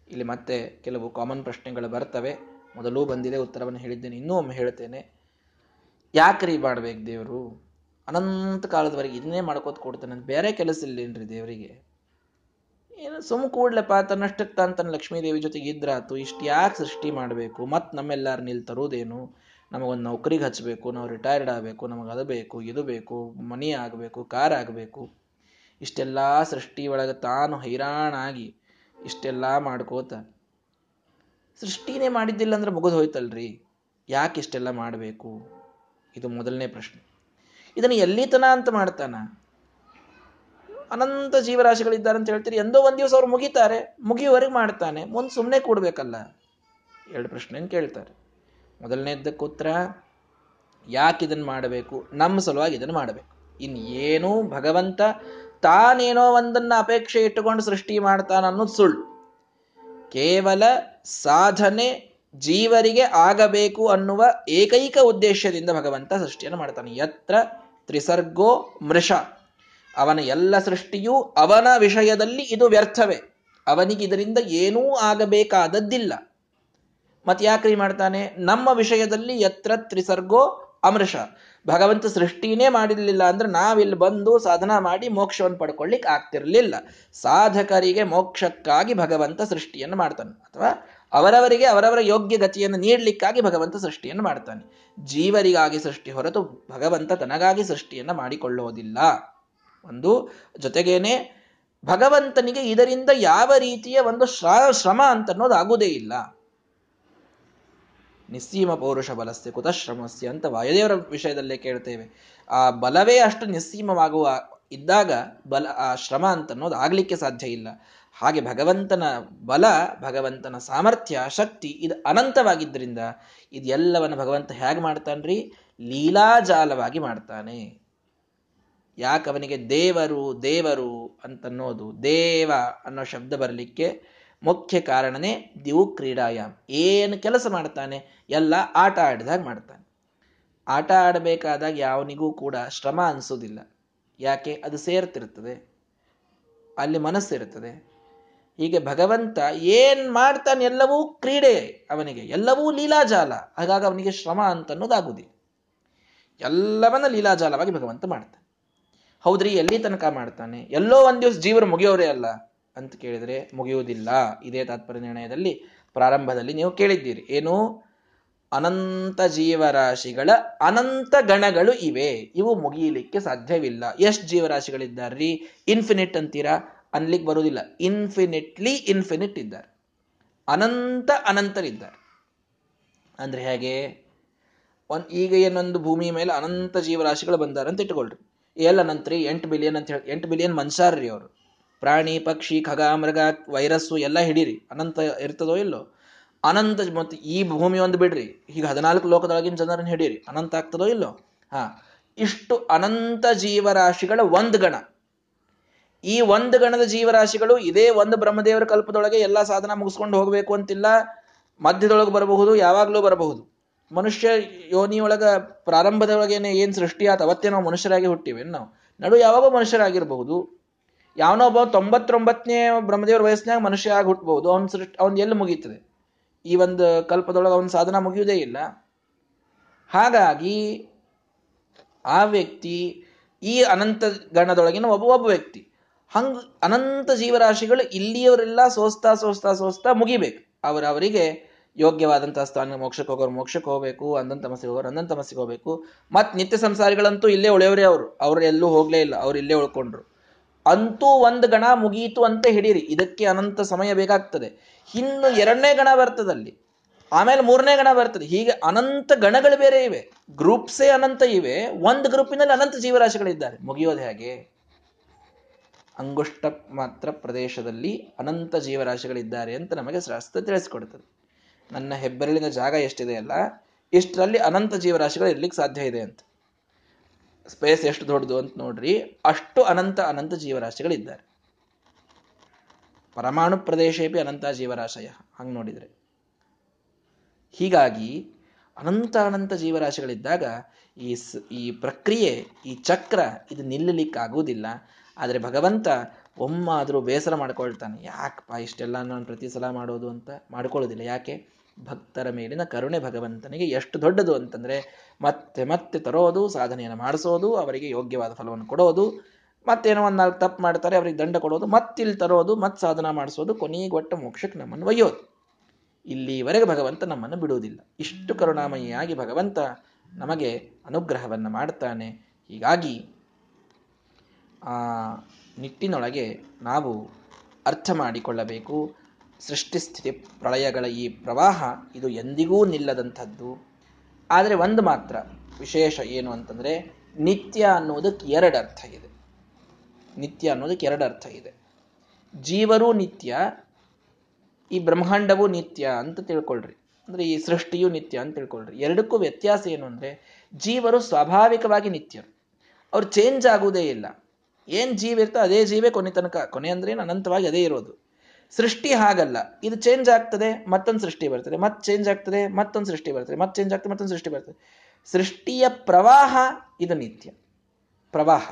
ಇಲ್ಲಿ ಮತ್ತೆ ಕೆಲವು ಕಾಮನ್ ಪ್ರಶ್ನೆಗಳು ಬರ್ತವೆ. ಮೊದಲೂ ಬಂದಿದೆ ಉತ್ತರವನ್ನು ಹೇಳಿದ್ದೇನೆ, ಇನ್ನೂ ಒಮ್ಮೆ ಹೇಳ್ತೇನೆ. ಯಾಕ್ರಿ ಮಾಡ್ಬೇಕು ದೇವರು? ಅನಂತ ಕಾಲದವರೆಗೆ ಇದನ್ನೇ ಮಾಡ್ಕೋತ ಕೊಡ್ತಾನೆ ಬೇರೆ ಕೆಲಸ ಇಲ್ಲೇನ್ರಿ ದೇವರಿಗೆ? ಏನು ಸುಮ್ ಕೂಡ್ಲೆಪ್ಪ, ತನ್ನಷ್ಟಕ್ಕೆ ತಾನು ತನ್ನ ಲಕ್ಷ್ಮೀದೇವಿ ಜೊತೆಗೆ ಇದ್ರಾತು ಇಷ್ಟು ಯಾಕೆ ಸೃಷ್ಟಿ ಮಾಡಬೇಕು. ಮತ್ತೆ ನಮ್ಮೆಲ್ಲಾರು ನಿಲ್ ತರೋದೇನು ನಮಗೊಂದು ನೌಕರಿಗೆ ಹಚ್ಚಬೇಕು ನಾವು ರಿಟೈರ್ಡ್ ಆಗಬೇಕು, ನಮಗೆ ಅದು ಬೇಕು, ಇದು ಬೇಕು ಮನಿ ಆಗಬೇಕು ಕಾರ್ ಆಗಬೇಕು. ಇಷ್ಟೆಲ್ಲ ಸೃಷ್ಟಿ ಒಳಗೆ ತಾನು ಹೈರಾಣಾಗಿ ಇಷ್ಟೆಲ್ಲ ಮಾಡ್ಕೋತ ಸೃಷ್ಟಿನೇ ಮಾಡಿದ್ದಿಲ್ಲ ಅಂದ್ರೆ ಮುಗಿದು ಹೋಯ್ತಲ್ರಿ. ಯಾಕೆ ಇಷ್ಟೆಲ್ಲ ಮಾಡಬೇಕು? ಇದು ಮೊದಲನೇ ಪ್ರಶ್ನೆ. ಇದನ್ನು ಎಲ್ಲಿತನ ಅಂತ ಮಾಡ್ತಾನ? ಅನಂತ ಜೀವರಾಶಿಗಳಿದ್ದಾರೆ ಅಂತ ಹೇಳ್ತೀರಿ. ಎಂದೋ ಒಂದು ದಿವಸ ಅವ್ರು ಮುಗಿತಾರೆ, ಮುಗಿಯುವವರೆಗೆ ಮಾಡ್ತಾನೆ. ಮುಂದೆ ಸುಮ್ಮನೆ ಕೂಡಬೇಕಲ್ಲ. ಎರಡು ಪ್ರಶ್ನೆ ಕೇಳ್ತಾರೆ. ಮೊದಲನೇದಕ್ಕೆ ಉತ್ತರ ಯಾಕೆ ಇದನ್ನು ಮಾಡಬೇಕು? ನಮ್ಮ ಸಲುವಾಗಿ ಇದನ್ನು ಮಾಡಬೇಕು. ಏನು ಭಗವಂತ ತಾನೇನೋ ಒಂದನ್ನ ಅಪೇಕ್ಷೆ ಇಟ್ಟುಕೊಂಡು ಸೃಷ್ಟಿ ಮಾಡ್ತಾನ ಅನ್ನೋದು ಸುಳ್ಳು. ಕೇವಲ ಸಾಧನೆ ಜೀವರಿಗೆ ಆಗಬೇಕು ಅನ್ನುವ ಏಕೈಕ ಉದ್ದೇಶದಿಂದ ಭಗವಂತ ಸೃಷ್ಟಿಯನ್ನು ಮಾಡ್ತಾನೆ. ಯತ್ರ ತ್ರಿಸರ್ಗೋ ಮೃಷ. ಅವನ ಎಲ್ಲ ಸೃಷ್ಟಿಯೂ ಅವನ ವಿಷಯದಲ್ಲಿ ಇದು ವ್ಯರ್ಥವೇ. ಅವನಿಗೆ ಇದರಿಂದ ಏನೂ ಆಗಬೇಕಾದದ್ದಿಲ್ಲ. ಮತ್ತೆ ಯಾಕ್ರಿ ಮಾಡ್ತಾನೆ? ನಮ್ಮ ವಿಷಯದಲ್ಲಿ ಯತ್ರ ತ್ರಿಸರ್ಗೋ ಅಮೃಷ. ಭಗವಂತ ಸೃಷ್ಟಿನೇ ಮಾಡಿರ್ಲಿಲ್ಲ ಅಂದ್ರೆ ನಾವಿಲ್ಲಿ ಬಂದು ಸಾಧನಾ ಮಾಡಿ ಮೋಕ್ಷವನ್ನು ಪಡ್ಕೊಳ್ಳಿಕ್ ಆಗ್ತಿರ್ಲಿಲ್ಲ. ಸಾಧಕರಿಗೆ ಮೋಕ್ಷಕ್ಕಾಗಿ ಭಗವಂತ ಸೃಷ್ಟಿಯನ್ನು ಮಾಡ್ತಾನೆ. ಅಥವಾ ಅವರವರಿಗೆ ಅವರವರ ಯೋಗ್ಯ ಗತಿಯನ್ನು ನೀಡಲಿಕ್ಕಾಗಿ ಭಗವಂತ ಸೃಷ್ಟಿಯನ್ನು ಮಾಡ್ತಾನೆ. ಜೀವರಿಗಾಗಿ ಸೃಷ್ಟಿ ಹೊರತು ಭಗವಂತ ತನಗಾಗಿ ಸೃಷ್ಟಿಯನ್ನು ಮಾಡಿಕೊಳ್ಳುವುದಿಲ್ಲ ಒಂದು, ಜೊತೆಗೇನೆ ಭಗವಂತನಿಗೆ ಇದರಿಂದ ಯಾವ ರೀತಿಯ ಒಂದು ಶ್ರಮ ಅಂತ ಅನ್ನೋದು ಆಗುವುದೇ ಇಲ್ಲ. ನಿಸ್ಸೀಮ ಪೌರುಷ ಬಲಸ್ಯ ಕುತಶ್ರಮಸ್ಯ ಅಂತ ವಾಯುದೇವರ ವಿಷಯದಲ್ಲೇ ಕೇಳ್ತೇವೆ ಆ ಬಲವೇ ಅಷ್ಟು ನಿಸ್ಸೀಮವಾಗುವ ಇದ್ದಾಗ ಬಲ, ಆ ಶ್ರಮ ಅಂತ ಅನ್ನೋದು ಆಗ್ಲಿಕ್ಕೆ ಸಾಧ್ಯ ಇಲ್ಲ. ಹಾಗೆ ಭಗವಂತನ ಬಲ, ಭಗವಂತನ ಸಾಮರ್ಥ್ಯ, ಶಕ್ತಿ ಇದು ಅನಂತವಾಗಿದ್ದರಿಂದ ಇದೆಲ್ಲವನ್ನು ಭಗವಂತ ಹೇಗೆ ಮಾಡ್ತಾನ್ರಿ? ಲೀಲಾಜಾಲವಾಗಿ ಮಾಡ್ತಾನೆ. ಯಾಕೆ ಅವನಿಗೆ ದೇವರು ದೇವರು ಅಂತನ್ನೋದು, ದೇವ ಅನ್ನೋ ಶಬ್ದ ಬರಲಿಕ್ಕೆ ಮುಖ್ಯ ಕಾರಣನೇ ದಿವು ಕ್ರೀಡಾಯಾಮ್. ಏನು ಕೆಲಸ ಮಾಡ್ತಾನೆ? ಎಲ್ಲ ಆಟ ಆಡಿದಾಗ ಮಾಡ್ತಾನೆ. ಆಟ ಆಡಬೇಕಾದಾಗ ಯಾವನಿಗೂ ಕೂಡ ಶ್ರಮ ಅನಿಸೋದಿಲ್ಲ. ಯಾಕೆ? ಅದು ಸೇರ್ತಿರ್ತದೆ. ಅಲ್ಲಿ ಮನಸ್ಸಿರುತ್ತದೆ ಹೀಗೆ ಭಗವಂತ ಏನ್ ಮಾಡ್ತಾನೆ? ಎಲ್ಲವೂ ಕ್ರೀಡೆ ಅವನಿಗೆ. ಎಲ್ಲವೂ ಲೀಲಾಜಾಲ. ಹಾಗಾಗಿ ಅವನಿಗೆ ಶ್ರಮ ಅಂತ ಅನ್ನೋದಾಗುವುದಿಲ್ಲ ಎಲ್ಲವನ್ನ ಲೀಲಾಜಾಲವಾಗಿ ಭಗವಂತ ಮಾಡ್ತಾನೆ. ಹೌದ್ರಿ, ಎಲ್ಲಿ ತನಕ ಮಾಡ್ತಾನೆ? ಎಲ್ಲೋ ಒಂದ್ ದಿವಸ ಜೀವರು ಮುಗಿಯೋರೇ ಅಲ್ಲ. ಅಂತ ಕೇಳಿದರೆ ಮುಗಿಯುವುದಿಲ್ಲ. ಇದೇ ತಾತ್ಪರ್ಯ ನಿರ್ಣಯದಲ್ಲಿ ಪ್ರಾರಂಭದಲ್ಲಿ ನೀವು ಕೇಳಿದ್ದೀರಿ. ಏನು? ಅನಂತ ಜೀವರಾಶಿಗಳ ಅನಂತ ಗಣಗಳು ಇವೆ. ಇವು ಮುಗಿಯಲಿಕ್ಕೆ ಸಾಧ್ಯವಿಲ್ಲ. ಎಷ್ಟು ಜೀವರಾಶಿಗಳಿದ್ದಾರ್ರಿ? ಇನ್ಫಿನಿಟ್ ಅಂತೀರಾ? ಅನ್ಲಿಕ್ಕೆ ಬರುವುದಿಲ್ಲ. ಇನ್ಫಿನಿಟ್ಲಿ ಇನ್ಫಿನಿಟ್ ಇದ್ದಾರೆ. ಅನಂತ ಅನಂತರಿದ್ದಾರೆ. ಅಂದ್ರೆ ಹೇಗೆ? ಒಂದು ಈಗ ಏನೊಂದು ಭೂಮಿ ಮೇಲೆ ಅನಂತ ಜೀವರಾಶಿಗಳು ಬಂದಾರ ಅಂತ ಇಟ್ಕೊಳ್ರಿ. ಎಲ್ಲ ಅನಂತ್ರಿ? ಎಂಟು ಬಿಲಿಯನ್ ಅಂತ ಹೇಳಿ, ಎಂಟು ಬಿಲಿಯನ್ ಮನ್ಸಾರ್ರಿ ಅವರು. ಪ್ರಾಣಿ, ಪಕ್ಷಿ, ಖಗ, ಮೃಗ, ವೈರಸ್ಸು ಎಲ್ಲ ಹಿಡೀರಿ. ಅನಂತ ಇರ್ತದೋ ಇಲ್ಲೋ? ಅನಂತ ಮತ್ತು ಈ ಭೂಮಿ ಒಂದು ಬಿಡ್ರಿ. ಈಗ ಹದಿನಾಲ್ಕು ಲೋಕದೊಳಗಿನ ಜನರನ್ನು ಹಿಡೀರಿ. ಅನಂತ ಆಗ್ತದೋ ಇಲ್ಲೋ? ಹಾ. ಇಷ್ಟು ಅನಂತ ಜೀವರಾಶಿಗಳ ಒಂದು ಗಣ. ಈ ಒಂದು ಗಣದ ಜೀವರಾಶಿಗಳು ಇದೇ ಒಂದು ಬ್ರಹ್ಮದೇವರ ಕಲ್ಪದೊಳಗೆ ಎಲ್ಲ ಸಾಧನ ಮುಗಿಸ್ಕೊಂಡು ಹೋಗಬೇಕು ಅಂತಿಲ್ಲ. ಮಧ್ಯದೊಳಗೆ ಬರಬಹುದು, ಯಾವಾಗಲೂ ಬರಬಹುದು. ಮನುಷ್ಯ ಯೋನಿಯೊಳಗ ಪ್ರಾರಂಭದೊಳಗೇನೆ ಏನು ಸೃಷ್ಟಿ ಆತ, ಅವತ್ತೇ ನಾವು ಮನುಷ್ಯರಾಗಿ ಹುಟ್ಟಿವೆ ನಾವು. ನಡು ಯಾವಾಗೋ ಮನುಷ್ಯರಾಗಿರ್ಬಹುದು. ಯಾವನೋ ಒಬ್ಬ ತೊಂಬತ್ತೊಂಬತ್ತನೇ ಬ್ರಹ್ಮದೇವರ ವಯಸ್ಸಿನಾಗ ಮನುಷ್ಯ ಆಗಿ ಹುಟ್ಟಬಹುದು ಅವ್ನ ಸೃಷ್ಟಿ, ಅವನ್ ಎಲ್ಲಿ ಮುಗೀತದೆ? ಈ ಒಂದು ಕಲ್ಪದೊಳಗೆ ಅವನ ಸಾಧನ ಮುಗಿಯುವುದೇ ಇಲ್ಲ. ಹಾಗಾಗಿ ಆ ವ್ಯಕ್ತಿ, ಈ ಅನಂತ ಗಣದೊಳಗಿನ ಒಬ್ಬ ಒಬ್ಬ ವ್ಯಕ್ತಿ, ಹಂಗ ಅನಂತ ಜೀವರಾಶಿಗಳು ಇಲ್ಲಿಯವರೆಲ್ಲ ಸೋಸ್ತಾ ಸೋಸ್ತಾ ಸೋಸ್ತಾ ಮುಗಿಬೇಕು. ಅವರವರಿಗೆ ಯೋಗ್ಯವಾದಂತಹ ಸ್ಥಾನ, ಮೋಕ್ಷಕ್ಕೆ ಹೋಗೋರು ಮೋಕ್ಷಕ್ಕೆ ಹೋಗ್ಬೇಕು, ಅಂದಂತ ತಮಸ್ಸಿಗೆ ಹೋಗೋರು ಅಂದಂತ ತಮಸ್ಸಿಗೆ ಹೋಗ್ಬೇಕು. ಮತ್ ನಿತ್ಯ ಸಂಸಾರಿಗಳಂತೂ ಇಲ್ಲೇ ಉಳಿಯವರೇ ಅವರು. ಅವ್ರು ಎಲ್ಲೂ ಹೋಗ್ಲೇ ಇಲ್ಲ, ಅವ್ರು ಇಲ್ಲೇ ಉಳ್ಕೊಂಡ್ರು. ಅಂತೂ ಒಂದು ಗಣ ಮುಗಿಯಿತು ಅಂತ ಹಿಡೀರಿ ಇದಕ್ಕೆ ಅನಂತ ಸಮಯ ಬೇಕಾಗ್ತದೆ. ಇನ್ನು ಎರಡನೇ ಗಣ ಬರ್ತದಲ್ಲಿ ಆಮೇಲೆ ಮೂರನೇ ಗಣ ಬರ್ತದೆ. ಹೀಗೆ ಅನಂತ ಗಣಗಳು ಬೇರೆ ಇವೆ. ಗ್ರೂಪ್ಸೇ ಅನಂತ ಇವೆ. ಒಂದು ಗ್ರೂಪಿನಲ್ಲಿ ಅನಂತ ಜೀವರಾಶಿಗಳಿದ್ದಾರೆ. ಮುಗಿಯೋದು ಹೇಗೆ? ಅಂಗುಷ್ಟ ಮಾತ್ರ ಪ್ರದೇಶದಲ್ಲಿ ಅನಂತ ಜೀವರಾಶಿಗಳಿದ್ದಾರೆ ಅಂತ ನಮಗೆ ಶಾಸ್ತ್ರ ತಿಳಿಸಿಕೊಡ್ತದೆ. ನನ್ನ ಹೆಬ್ಬೆರಳಿನ ಜಾಗ ಎಷ್ಟಿದೆ ಅಲ್ಲ ಇಷ್ಟರಲ್ಲಿ ಅನಂತ ಜೀವರಾಶಿಗಳು ಇರ್ಲಿಕ್ಕೆ ಸಾಧ್ಯ ಇದೆ ಅಂತ. ಸ್ಪೇಸ್ ಎಷ್ಟು ದೊಡ್ಡದು ಅಂತ ನೋಡ್ರಿ. ಅಷ್ಟು ಅನಂತ ಅನಂತ ಜೀವರಾಶಿಗಳಿದ್ದಾರೆ. ಪರಮಾಣು ಪ್ರದೇಶೇಪಿ ಅನಂತ ಜೀವರಾಶಯ. ಹಂಗೆ ನೋಡಿದ್ರೆ. ಹೀಗಾಗಿ ಅನಂತ ಅನಂತ ಜೀವರಾಶಿಗಳಿದ್ದಾಗ ಈ ಈ ಪ್ರಕ್ರಿಯೆ, ಈ ಚಕ್ರ ಇದು ನಿಲ್ಲಲಿಕ್ಕಾಗುವುದಿಲ್ಲ. ಆದರೆ ಭಗವಂತ ಒಮ್ಮಾದರೂ ಬೇಸರ ಮಾಡ್ಕೊಳ್ತಾನೆ. ಯಾಕಪ್ಪ ಇಷ್ಟೆಲ್ಲ ನಾನು ಪ್ರತಿ ಸಲ ಮಾಡೋದು ಅಂತ ಮಾಡ್ಕೊಳ್ಳೋದಿಲ್ಲ. ಯಾಕೆ? ಭಕ್ತರ ಮೇಲಿನ ಕರುಣೆ ಭಗವಂತನಿಗೆ ಎಷ್ಟು ದೊಡ್ಡದು ಅಂತಂದ್ರೆ ಮತ್ತೆ ಮತ್ತೆ ತರೋದು, ಸಾಧನೆಯನ್ನು ಮಾಡಿಸೋದು, ಅವರಿಗೆ ಯೋಗ್ಯವಾದ ಫಲವನ್ನು ಕೊಡೋದು, ಮತ್ತೇನೋ ಒಂದು ನಾಲ್ಕು ತಪ್ಪು ಮಾಡ್ತಾರೆ, ಅವರಿಗೆ ದಂಡ ಕೊಡೋದು, ಮತ್ತಿಲ್ಲಿ ತರೋದು, ಮತ್ತೆ ಸಾಧನ ಮಾಡಿಸೋದು, ಕೊನೆಗೆ ಒಟ್ಟು ಮೋಕ್ಷಕ್ಕೆ ನಮ್ಮನ್ನು ಒಯ್ಯೋದು. ಇಲ್ಲಿವರೆಗೆ ಭಗವಂತ ನಮ್ಮನ್ನು ಬಿಡುವುದಿಲ್ಲ. ಇಷ್ಟು ಕರುಣಾಮಯಿಯಾಗಿ ಭಗವಂತ ನಮಗೆ ಅನುಗ್ರಹವನ್ನು ಮಾಡ್ತಾನೆ. ಹೀಗಾಗಿ ಆ ನಿಟ್ಟಿನೊಳಗೆ ನಾವು ಅರ್ಥ ಮಾಡಿಕೊಳ್ಳಬೇಕು. ಸೃಷ್ಟಿಸ್ಥಿತಿ ಪ್ರಳಯಗಳ ಈ ಪ್ರವಾಹ ಇದು ಎಂದಿಗೂ ನಿಲ್ಲದಂಥದ್ದು. ಆದರೆ ಒಂದು ಮಾತ್ರ ವಿಶೇಷ ಏನು ಅಂತಂದ್ರೆ ನಿತ್ಯ ಅನ್ನೋದಕ್ಕೆ ಎರಡು ಅರ್ಥ ಇದೆ. ನಿತ್ಯ ಅನ್ನೋದಕ್ಕೆ ಎರಡು ಅರ್ಥ ಇದೆ. ಜೀವರೂ ನಿತ್ಯ, ಈ ಬ್ರಹ್ಮಾಂಡವೂ ನಿತ್ಯ ಅಂತ ತಿಳ್ಕೊಳ್ರಿ. ಅಂದ್ರೆ ಈ ಸೃಷ್ಟಿಯು ನಿತ್ಯ ಅಂತ ತಿಳ್ಕೊಳ್ರಿ. ಎರಡಕ್ಕೂ ವ್ಯತ್ಯಾಸ ಏನು ಅಂದ್ರೆ ಜೀವರು ಸ್ವಾಭಾವಿಕವಾಗಿ ನಿತ್ಯರು. ಅವ್ರು ಚೇಂಜ್ ಆಗುವುದೇ ಇಲ್ಲ. ಏನು ಜೀವ ಇರ್ತೋ ಅದೇ ಜೀವೇ ಕೊನೆ ತನಕ. ಕೊನೆ ಅಂದ್ರೆ ಅನಂತವಾಗಿ ಅದೇ ಇರೋದು. ಸೃಷ್ಟಿ ಹಾಗಲ್ಲ. ಇದು ಚೇಂಜ್ ಆಗ್ತದೆ, ಮತ್ತೊಂದು ಸೃಷ್ಟಿ ಬರ್ತದೆ. ಮತ್ತೆ ಚೇಂಜ್ ಆಗ್ತದೆ, ಮತ್ತೊಂದು ಸೃಷ್ಟಿ ಬರ್ತದೆ. ಮತ್ತೆ ಚೇಂಜ್ ಆಗ್ತದೆ, ಮತ್ತೊಂದು ಸೃಷ್ಟಿ ಬರ್ತದೆ. ಸೃಷ್ಟಿಯ ಪ್ರವಾಹ, ಇದು ನಿತ್ಯ. ಪ್ರವಾಹ.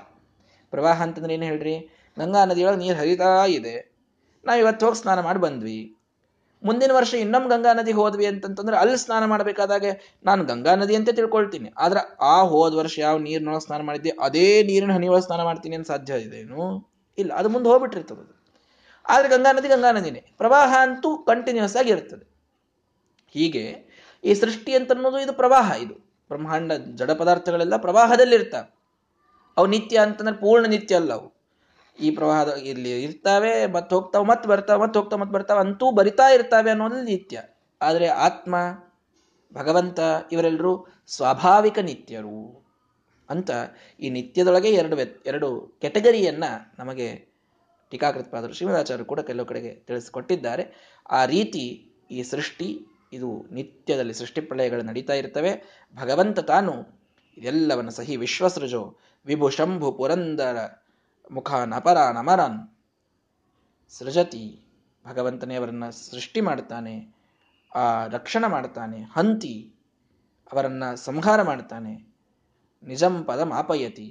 ಪ್ರವಾಹ ಅಂತಂದ್ರೆ ಏನು ಹೇಳ್ರಿ? ಗಂಗಾ ನದಿಯೊಳಗೆ ನೀರು ಹರಿತಾ ಇದೆ. ನಾವು ಇವತ್ತು ಹೋಗಿ ಸ್ನಾನ ಮಾಡಿ ಬಂದ್ವಿ. ಮುಂದಿನ ವರ್ಷ ಇನ್ನೊಮ್ಮೆ ಗಂಗಾ ನದಿ ಹೋದ್ವಿ ಅಂತಂತಂದ್ರೆ ಅಲ್ಲಿ ಸ್ನಾನ ಮಾಡಬೇಕಾದಾಗ ನಾನು ಗಂಗಾ ನದಿ ಅಂತ ತಿಳ್ಕೊಳ್ತೀನಿ. ಆದ್ರೆ ಆ ಹೋದ ವರ್ಷ ಯಾವ ನೀರಿನೊಳಗೆ ಸ್ನಾನ ಮಾಡಿದ್ದೆ, ಅದೇ ನೀರಿನ ಹನಿಯೊಳಗೆ ಸ್ನಾನ ಮಾಡ್ತೀನಿ ಅಂತ ಸಾಧ್ಯ ಇದೇನು ಇಲ್ಲ. ಅದು ಮುಂದೆ ಹೋಗ್ಬಿಟ್ಟಿರ್ತದೆ ಆದ್ರೆ ಗಂಗಾ ನದಿ, ಗಂಗಾ ನದಿನೇ. ಪ್ರವಾಹ ಅಂತೂ ಕಂಟಿನ್ಯೂಸ್ ಆಗಿ ಇರ್ತದೆ. ಹೀಗೆ ಈ ಸೃಷ್ಟಿ ಅಂತ ಅನ್ನೋದು ಇದು ಪ್ರವಾಹ ಇದು. ಬ್ರಹ್ಮಾಂಡ ಜಡ ಪದಾರ್ಥಗಳೆಲ್ಲ ಪ್ರವಾಹದಲ್ಲಿ ಇರ್ತಾವೆ ಅವು ನಿತ್ಯ ಅಂತಂದ್ರೆ ಪೂರ್ಣ ನಿತ್ಯ ಅಲ್ಲ ಅವು. ಈ ಪ್ರವಾಹದ ಇಲ್ಲಿ ಇರ್ತಾವೆ, ಮತ್ತೆ ಹೋಗ್ತಾವೆ, ಮತ್ತೆ ಬರ್ತಾವ, ಮತ್ತೆ ಹೋಗ್ತಾವ, ಮತ್ತೆ ಬರ್ತಾವೆ ಅಂತೂ ಬರಿತಾ ಇರ್ತಾವೆ ಅನ್ನೋದು ನಿತ್ಯ. ಆದರೆ ಆತ್ಮ, ಭಗವಂತ ಇವರೆಲ್ಲರೂ ಸ್ವಾಭಾವಿಕ ನಿತ್ಯರು ಅಂತ ಈ ನಿತ್ಯದೊಳಗೆ ಎರಡು ಎರಡು ಕೆಟಗರಿಯನ್ನ ನಮಗೆ ಟೀಕಾಕೃತ್ಪಾದರು ಶ್ರೀಮದಾಚಾರ್ಯರು ಕೂಡ ಕೆಲವು ಕಡೆಗೆ ತಿಳಿಸಿಕೊಟ್ಟಿದ್ದಾರೆ. ಆ ರೀತಿ ಈ ಸೃಷ್ಟಿ, ಇದು ನಿತ್ಯದಲ್ಲಿ ಸೃಷ್ಟಿ ಪ್ರಳಯಗಳು ನಡೀತಾ ಇರ್ತವೆ. ಭಗವಂತ ತಾನು ಇದೆಲ್ಲವನ್ನು ಸಹಿ ವಿಶ್ವಸೃಜೋ, ವಿಭು ಶಂಭು ಪುರಂದರ ಮುಖ ನಪರ ನಮರನ್ ಸೃಜತಿ. ಭಗವಂತನೇ ಅವರನ್ನು ಸೃಷ್ಟಿ ಮಾಡ್ತಾನೆ, ಆ ರಕ್ಷಣೆ ಮಾಡ್ತಾನೆ, ಹಂತಿ ಅವರನ್ನು ಸಂಹಾರ ಮಾಡ್ತಾನೆ, ನಿಜಂ ಪದ ಮಾಪಯತಿ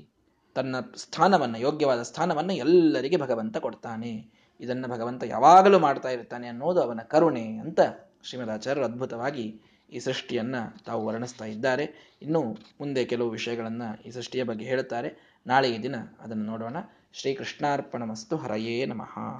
ತನ್ನ ಸ್ಥಾನವನ್ನು, ಯೋಗ್ಯವಾದ ಸ್ಥಾನವನ್ನು ಎಲ್ಲರಿಗೆ ಭಗವಂತ ಕೊಡ್ತಾನೆ. ಇದನ್ನು ಭಗವಂತ ಯಾವಾಗಲೂ ಮಾಡ್ತಾ ಇರ್ತಾನೆ ಅನ್ನೋದು ಅವನ ಕರುಣೆ ಅಂತ ಶ್ರೀಮದಾಚಾರ್ಯರು ಅದ್ಭುತವಾಗಿ ಈ ಸೃಷ್ಟಿಯನ್ನು ತಾವು ವರ್ಣಿಸ್ತಾ ಇದ್ದಾರೆ. ಇನ್ನು ಮುಂದೆ ಕೆಲವು ವಿಷಯಗಳನ್ನು ಈ ಸೃಷ್ಟಿಯ ಬಗ್ಗೆ ಹೇಳುತ್ತಾರೆ ನಾಳೆಯ ದಿನ ಅದನ್ನು ನೋಡೋಣ. ಶ್ರೀಕೃಷ್ಣಾರ್ಪಣ ಮಸ್ತು ಹರಯೇ ನಮಃ.